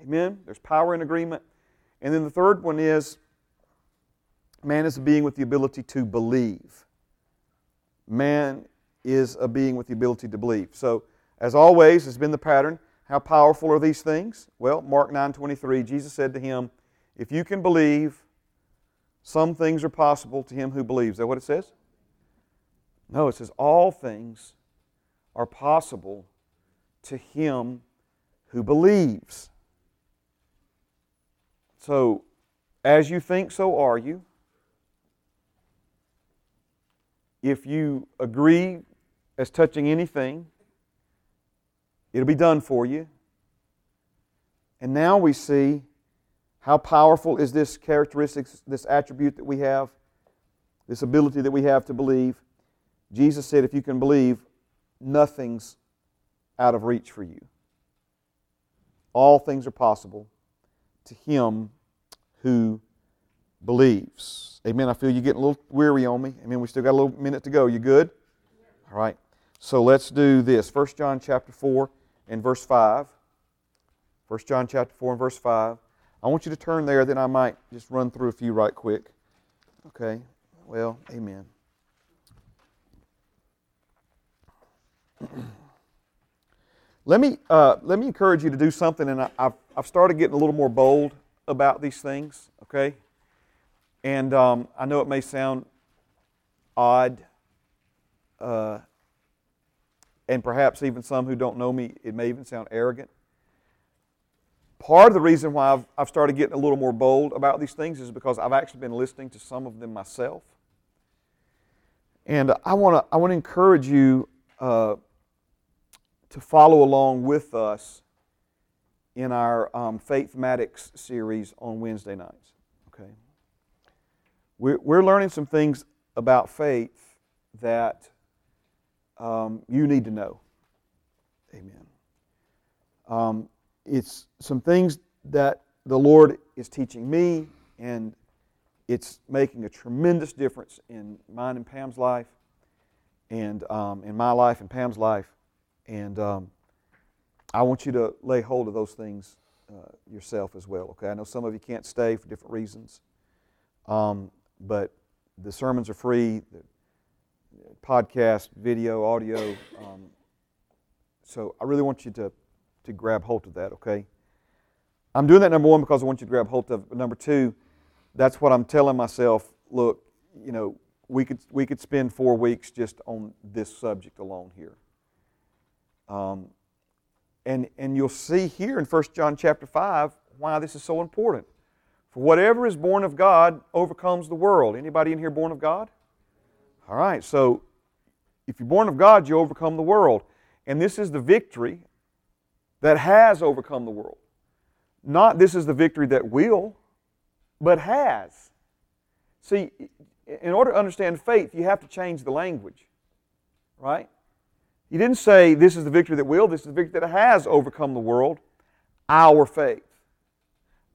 Amen. There's power in agreement. And then the third one is man is a being with the ability to believe. Man is a being with the ability to believe. So, as always, has been the pattern. How powerful are these things? Well, Mark 9:23, Jesus said to him, "If you can believe, some things are possible to him who believes." Is that what it says? No, it says all things are possible to him who believes. So, as you think, so are you. If you agree as touching anything, it'll be done for you. And now we see how powerful is this characteristic, this attribute that we have, this ability that we have to believe. Jesus said, if you can believe, nothing's out of reach for you. All things are possible to him who believes. Amen. I feel you're getting a little weary on me. Amen. We still got a little minute to go. You good? All right. So let's do this. 1 John chapter 4 and verse 5. 1 John chapter 4 and verse 5. I want you to turn there, then I might just run through a few right quick. Okay. Well, amen. let me, uh, let me encourage you to do something, and I, have I've started getting a little more bold about these things, okay? And um, I know it may sound odd, uh, and perhaps even some who don't know me, it may even sound arrogant. Part of the reason why I've, I've started getting a little more bold about these things is because I've actually been listening to some of them myself. And I want to I wanna encourage you uh, to follow along with us in our um, Faithmatics series on Wednesday nights. Okay, we're, we're learning some things about faith that um, you need to know. Amen. Um, it's some things that the Lord is teaching me, and it's making a tremendous difference in mine and Pam's life, and um, in my life and Pam's life. And um, I want you to lay hold of those things uh, yourself as well. Okay, I know some of you can't stay for different reasons, um, but the sermons are free. The podcast, video, audio. Um, so I really want you to to grab hold of that. Okay. I'm doing that number one because I want you to grab hold of. It. Number two, that's what I'm telling myself. Look, you know, we could we could spend four weeks just on this subject alone here Um, and, and you'll see here in 1 John chapter 5 why this is so important. For whatever is born of God overcomes the world. Anybody in here born of God? All right, so if you're born of God, you overcome the world. And this is the victory that has overcome the world. Not this is the victory that will, but has. See, in order to understand faith, you have to change the language, right? He didn't say this is the victory that will, this is the victory that has overcome the world. Our faith.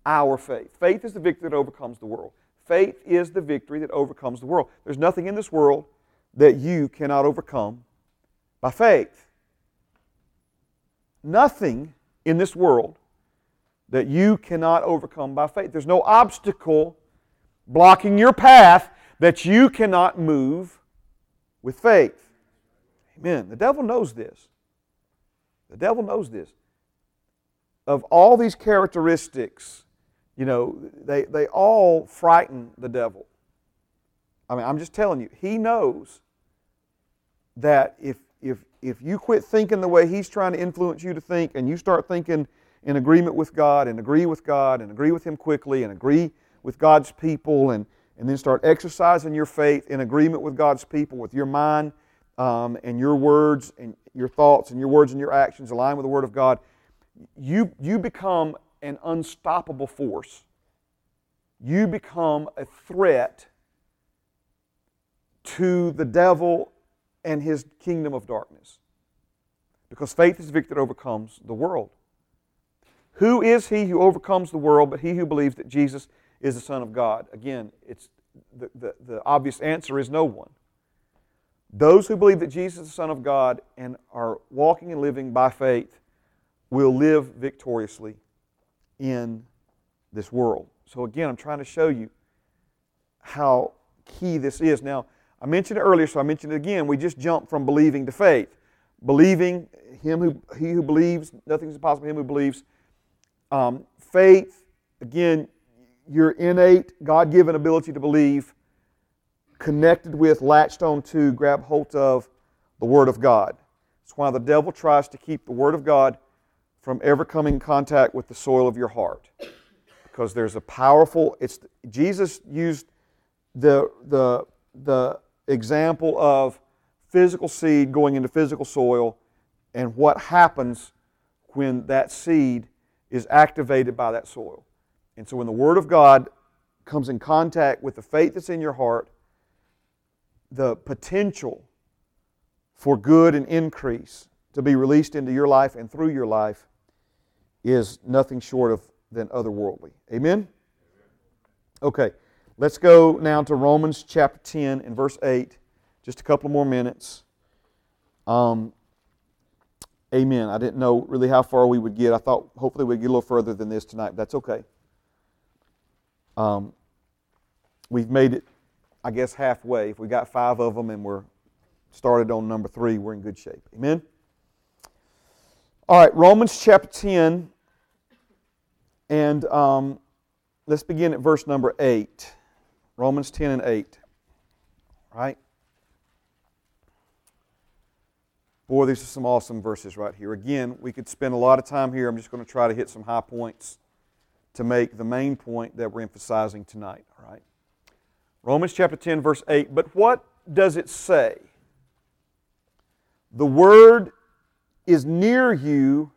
Our faith. Faith is the victory that overcomes the world. Faith is the victory that overcomes the world. There's nothing in this world that you cannot overcome by faith. Nothing in this world that you cannot overcome by faith. There's no obstacle blocking your path that you cannot move with faith. Amen. The devil knows this. The devil knows this. Of all these characteristics, you know, they, they all frighten the devil. I mean, I'm just telling you, he knows that if, if, if you quit thinking the way he's trying to influence you to think and you start thinking in agreement with God and agree with God and agree with him quickly and agree with God's people and, and then start exercising your faith in agreement with God's people, with your mind um, and your words and your thoughts and your words and your actions align with the Word of God, you, you become an unstoppable force. You become a threat to the devil and his kingdom of darkness. Because faith is the victory that overcomes the world. Who is he who overcomes the world but he who believes that Jesus is the Son of God? Again, it's the, the, the obvious answer is no one. Those who believe that Jesus is the Son of God and are walking and living by faith will live victoriously in this world. So, again, I'm trying to show you how key this is. Now, I mentioned it earlier, so I mentioned it again. We just jump from believing to faith. Believing, him who, he who believes, nothing is impossible, him who believes. Um, faith, again, your innate, God given ability to believe, connected with, latched on to, grab hold of the Word of God. It's why the devil tries to keep the Word of God from ever coming in contact with the soil of your heart. Because there's a powerful, it's Jesus used the, the, the example of physical seed going into physical soil and what happens when that seed is activated by that soil. And so when the Word of God comes in contact with the faith that's in your heart, the potential for good and increase to be released into your life and through your life is nothing short of than otherworldly. Amen? Okay. Let's go now to Romans chapter 10 and verse 8. Just a couple more minutes. Um, amen. I didn't know really how far we would get. I thought hopefully we'd get a little further than this tonight. That's okay. Um, we've made it, I guess, halfway. If we got five of them and we're started on number three, we're in good shape. Amen. All right, Romans chapter 10, and um, let's begin at verse number 8. Romans 10 and 8. Right? Boy, these are some awesome verses right here. Again, we could spend a lot of time here. I'm just going to try to hit some high points to make the main point that we're emphasizing tonight. All right? Romans chapter 10, verse 8. But what does it say? The word is near you,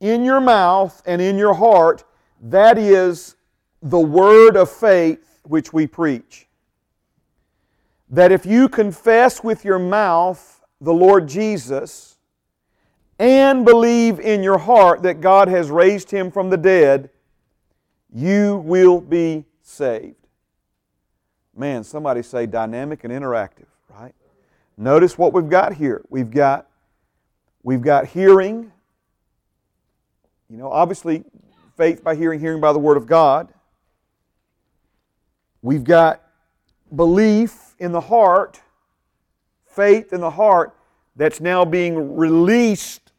in your mouth and in your heart. That is the word of faith which we preach. That if you confess with your mouth the Lord Jesus and believe in your heart that God has raised him from the dead, you will be saved. Man, somebody say dynamic and interactive, right? Notice what we've got here. We've got we've got hearing. You know, obviously faith by hearing, hearing by the word of God. We've got belief in the heart, faith in the heart that's now being released,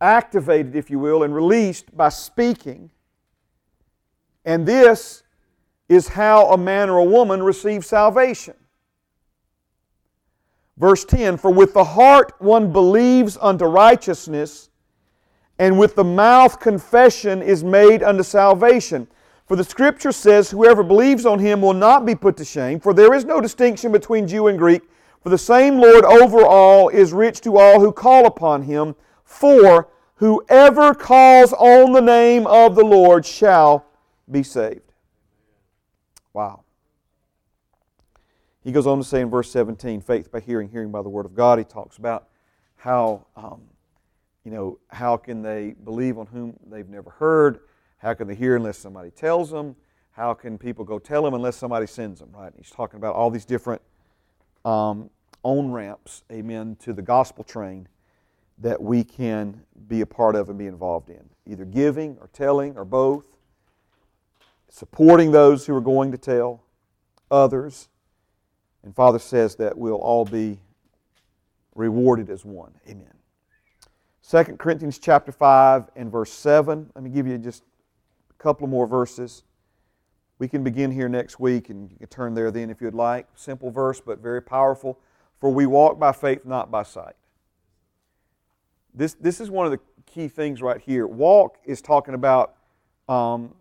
activated, if you will, and released by speaking. And this is how a man or a woman receives salvation. Verse 10 For with the heart one believes unto righteousness, and with the mouth confession is made unto salvation. For the scripture says, Whoever believes on him will not be put to shame, for there is no distinction between Jew and Greek, for the same Lord over all is rich to all who call upon him. For whoever calls on the name of the Lord shall be saved. Wow. He goes on to say in verse 17, faith by hearing, hearing by the word of God. He talks about how, um, you know, how can they believe on whom they've never heard? How can they hear unless somebody tells them? How can people go tell them unless somebody sends them, right? He's talking about all these different um, on ramps, amen, to the gospel train that we can be a part of and be involved in. Either giving or telling or both, supporting those who are going to tell others. And Father says that we'll all be rewarded as one. Amen. 2 Corinthians chapter 5 and verse 7. Let me give you just couple more verses. We can begin here next week and you can turn there then if you'd like. Simple verse, but very powerful. For we walk by faith, not by sight. This, this is one of the key things right here. Walk is talking about, um,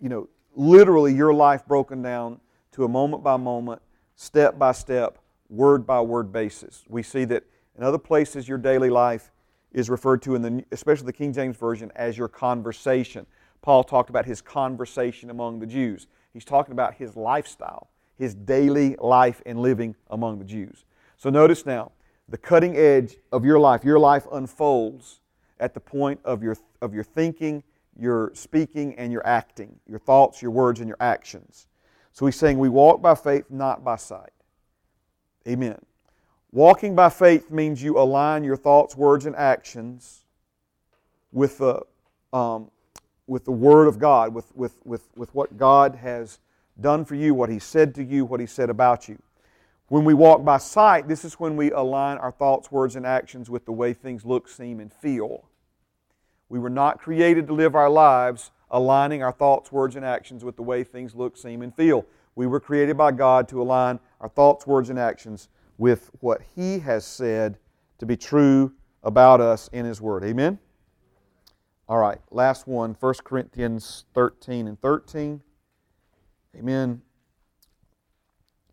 you know, literally your life broken down to a moment by moment, step by step, word by word basis. We see that in other places, your daily life is referred to in the, especially the King James Version, as your conversation. Paul talked about his conversation among the Jews. He's talking about his lifestyle, his daily life and living among the Jews. So notice now, the cutting edge of your life, your life unfolds at the point of your, of your thinking, your speaking, and your acting, your thoughts, your words, and your actions. So he's saying we walk by faith, not by sight. Amen. Walking by faith means you align your thoughts, words, and actions with the, um, with the Word of God, with, with, with, with what God has done for you, what He said to you, what He said about you. When we walk by sight, this is when we align our thoughts, words, and actions with the way things look, seem, and feel. We were not created to live our lives aligning our thoughts, words, and actions with the way things look, seem, and feel. We were created by God to align our thoughts, words, and actions with what He has said to be true about us in His Word. Amen? All right, last one 1 Corinthians 13 and 13. Amen.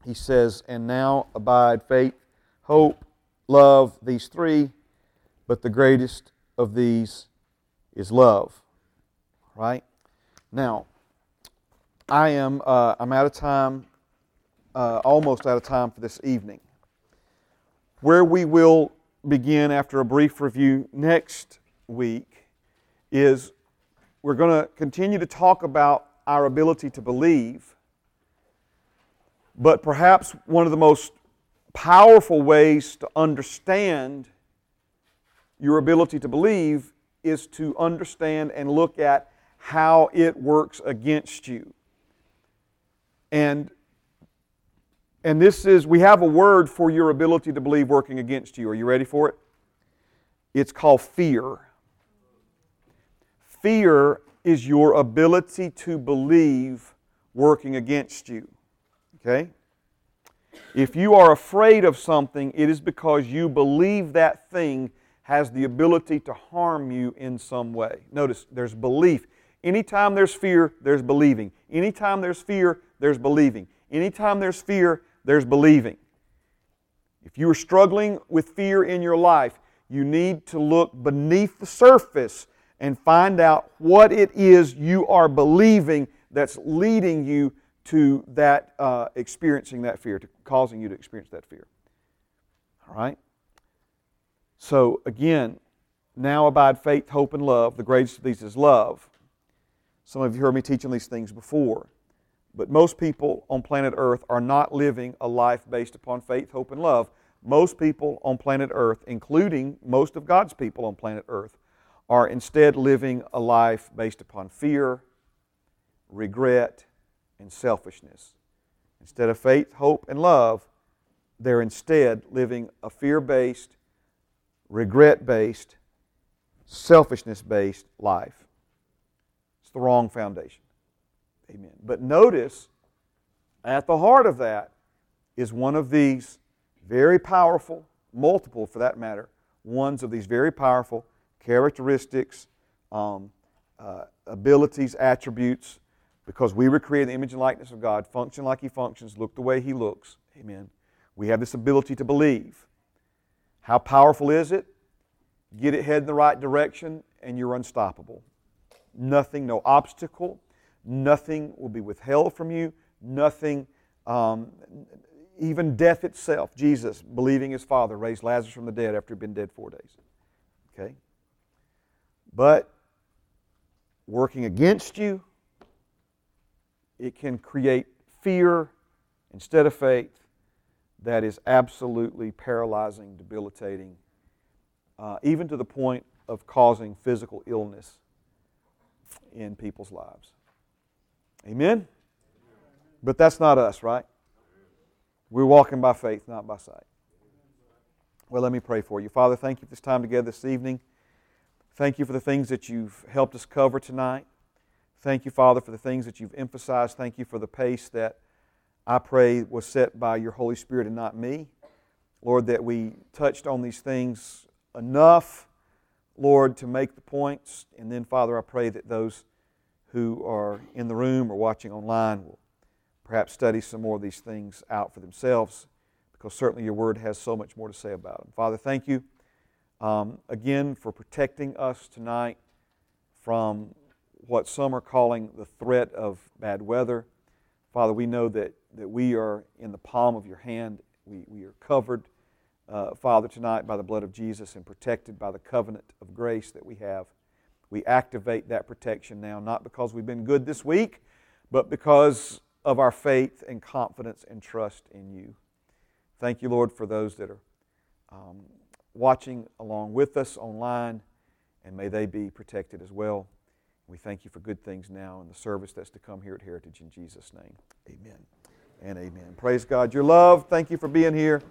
He says, And now abide faith, hope, love, these three, but the greatest of these is love. Right? Now, I am uh, I'm out of time, uh, almost out of time for this evening. Where we will begin after a brief review next week is we're going to continue to talk about our ability to believe, but perhaps one of the most powerful ways to understand your ability to believe is to understand and look at how it works against you. And and this is we have a word for your ability to believe working against you. Are you ready for it? It's called fear. Fear is your ability to believe working against you. Okay? If you are afraid of something, it is because you believe that thing has the ability to harm you in some way. Notice there's belief. Anytime there's fear, there's believing. Anytime there's fear, there's believing. Anytime there's fear, there's believing. If you are struggling with fear in your life, you need to look beneath the surface and find out what it is you are believing that's leading you to that uh, experiencing that fear, to causing you to experience that fear. All right? So, again, now abide faith, hope, and love. The greatest of these is love. Some of you heard me teaching these things before. But most people on planet Earth are not living a life based upon faith, hope, and love. Most people on planet Earth, including most of God's people on planet Earth, are instead living a life based upon fear, regret, and selfishness. Instead of faith, hope, and love, they're instead living a fear based, regret based, selfishness based life. It's the wrong foundation. Amen. But notice, at the heart of that is one of these very powerful, multiple for that matter, ones of these very powerful characteristics, um, uh, abilities, attributes, because we were created in the image and likeness of God, function like He functions, look the way He looks. Amen. We have this ability to believe. How powerful is it? Get it head in the right direction, and you're unstoppable. Nothing, no obstacle, nothing will be withheld from you. Nothing, um, even death itself. Jesus, believing his Father, raised Lazarus from the dead after he'd been dead four days. Okay? But working against you, it can create fear instead of faith that is absolutely paralyzing, debilitating, uh, even to the point of causing physical illness in people's lives. Amen? But that's not us, right? We're walking by faith, not by sight. Well, let me pray for you. Father, thank you for this time together this evening. Thank you for the things that you've helped us cover tonight. Thank you, Father, for the things that you've emphasized. Thank you for the pace that I pray was set by your Holy Spirit and not me. Lord, that we touched on these things enough, Lord, to make the points. And then, Father, I pray that those who are in the room or watching online will perhaps study some more of these things out for themselves because certainly your word has so much more to say about them. Father, thank you um, again for protecting us tonight from what some are calling the threat of bad weather. Father, we know that, that we are in the palm of your hand. We, we are covered, uh, Father, tonight by the blood of Jesus and protected by the covenant of grace that we have. We activate that protection now, not because we've been good this week, but because of our faith and confidence and trust in you. Thank you, Lord, for those that are um, watching along with us online, and may they be protected as well. We thank you for good things now and the service that's to come here at Heritage in Jesus' name. Amen and amen. Praise God. Your love. Thank you for being here.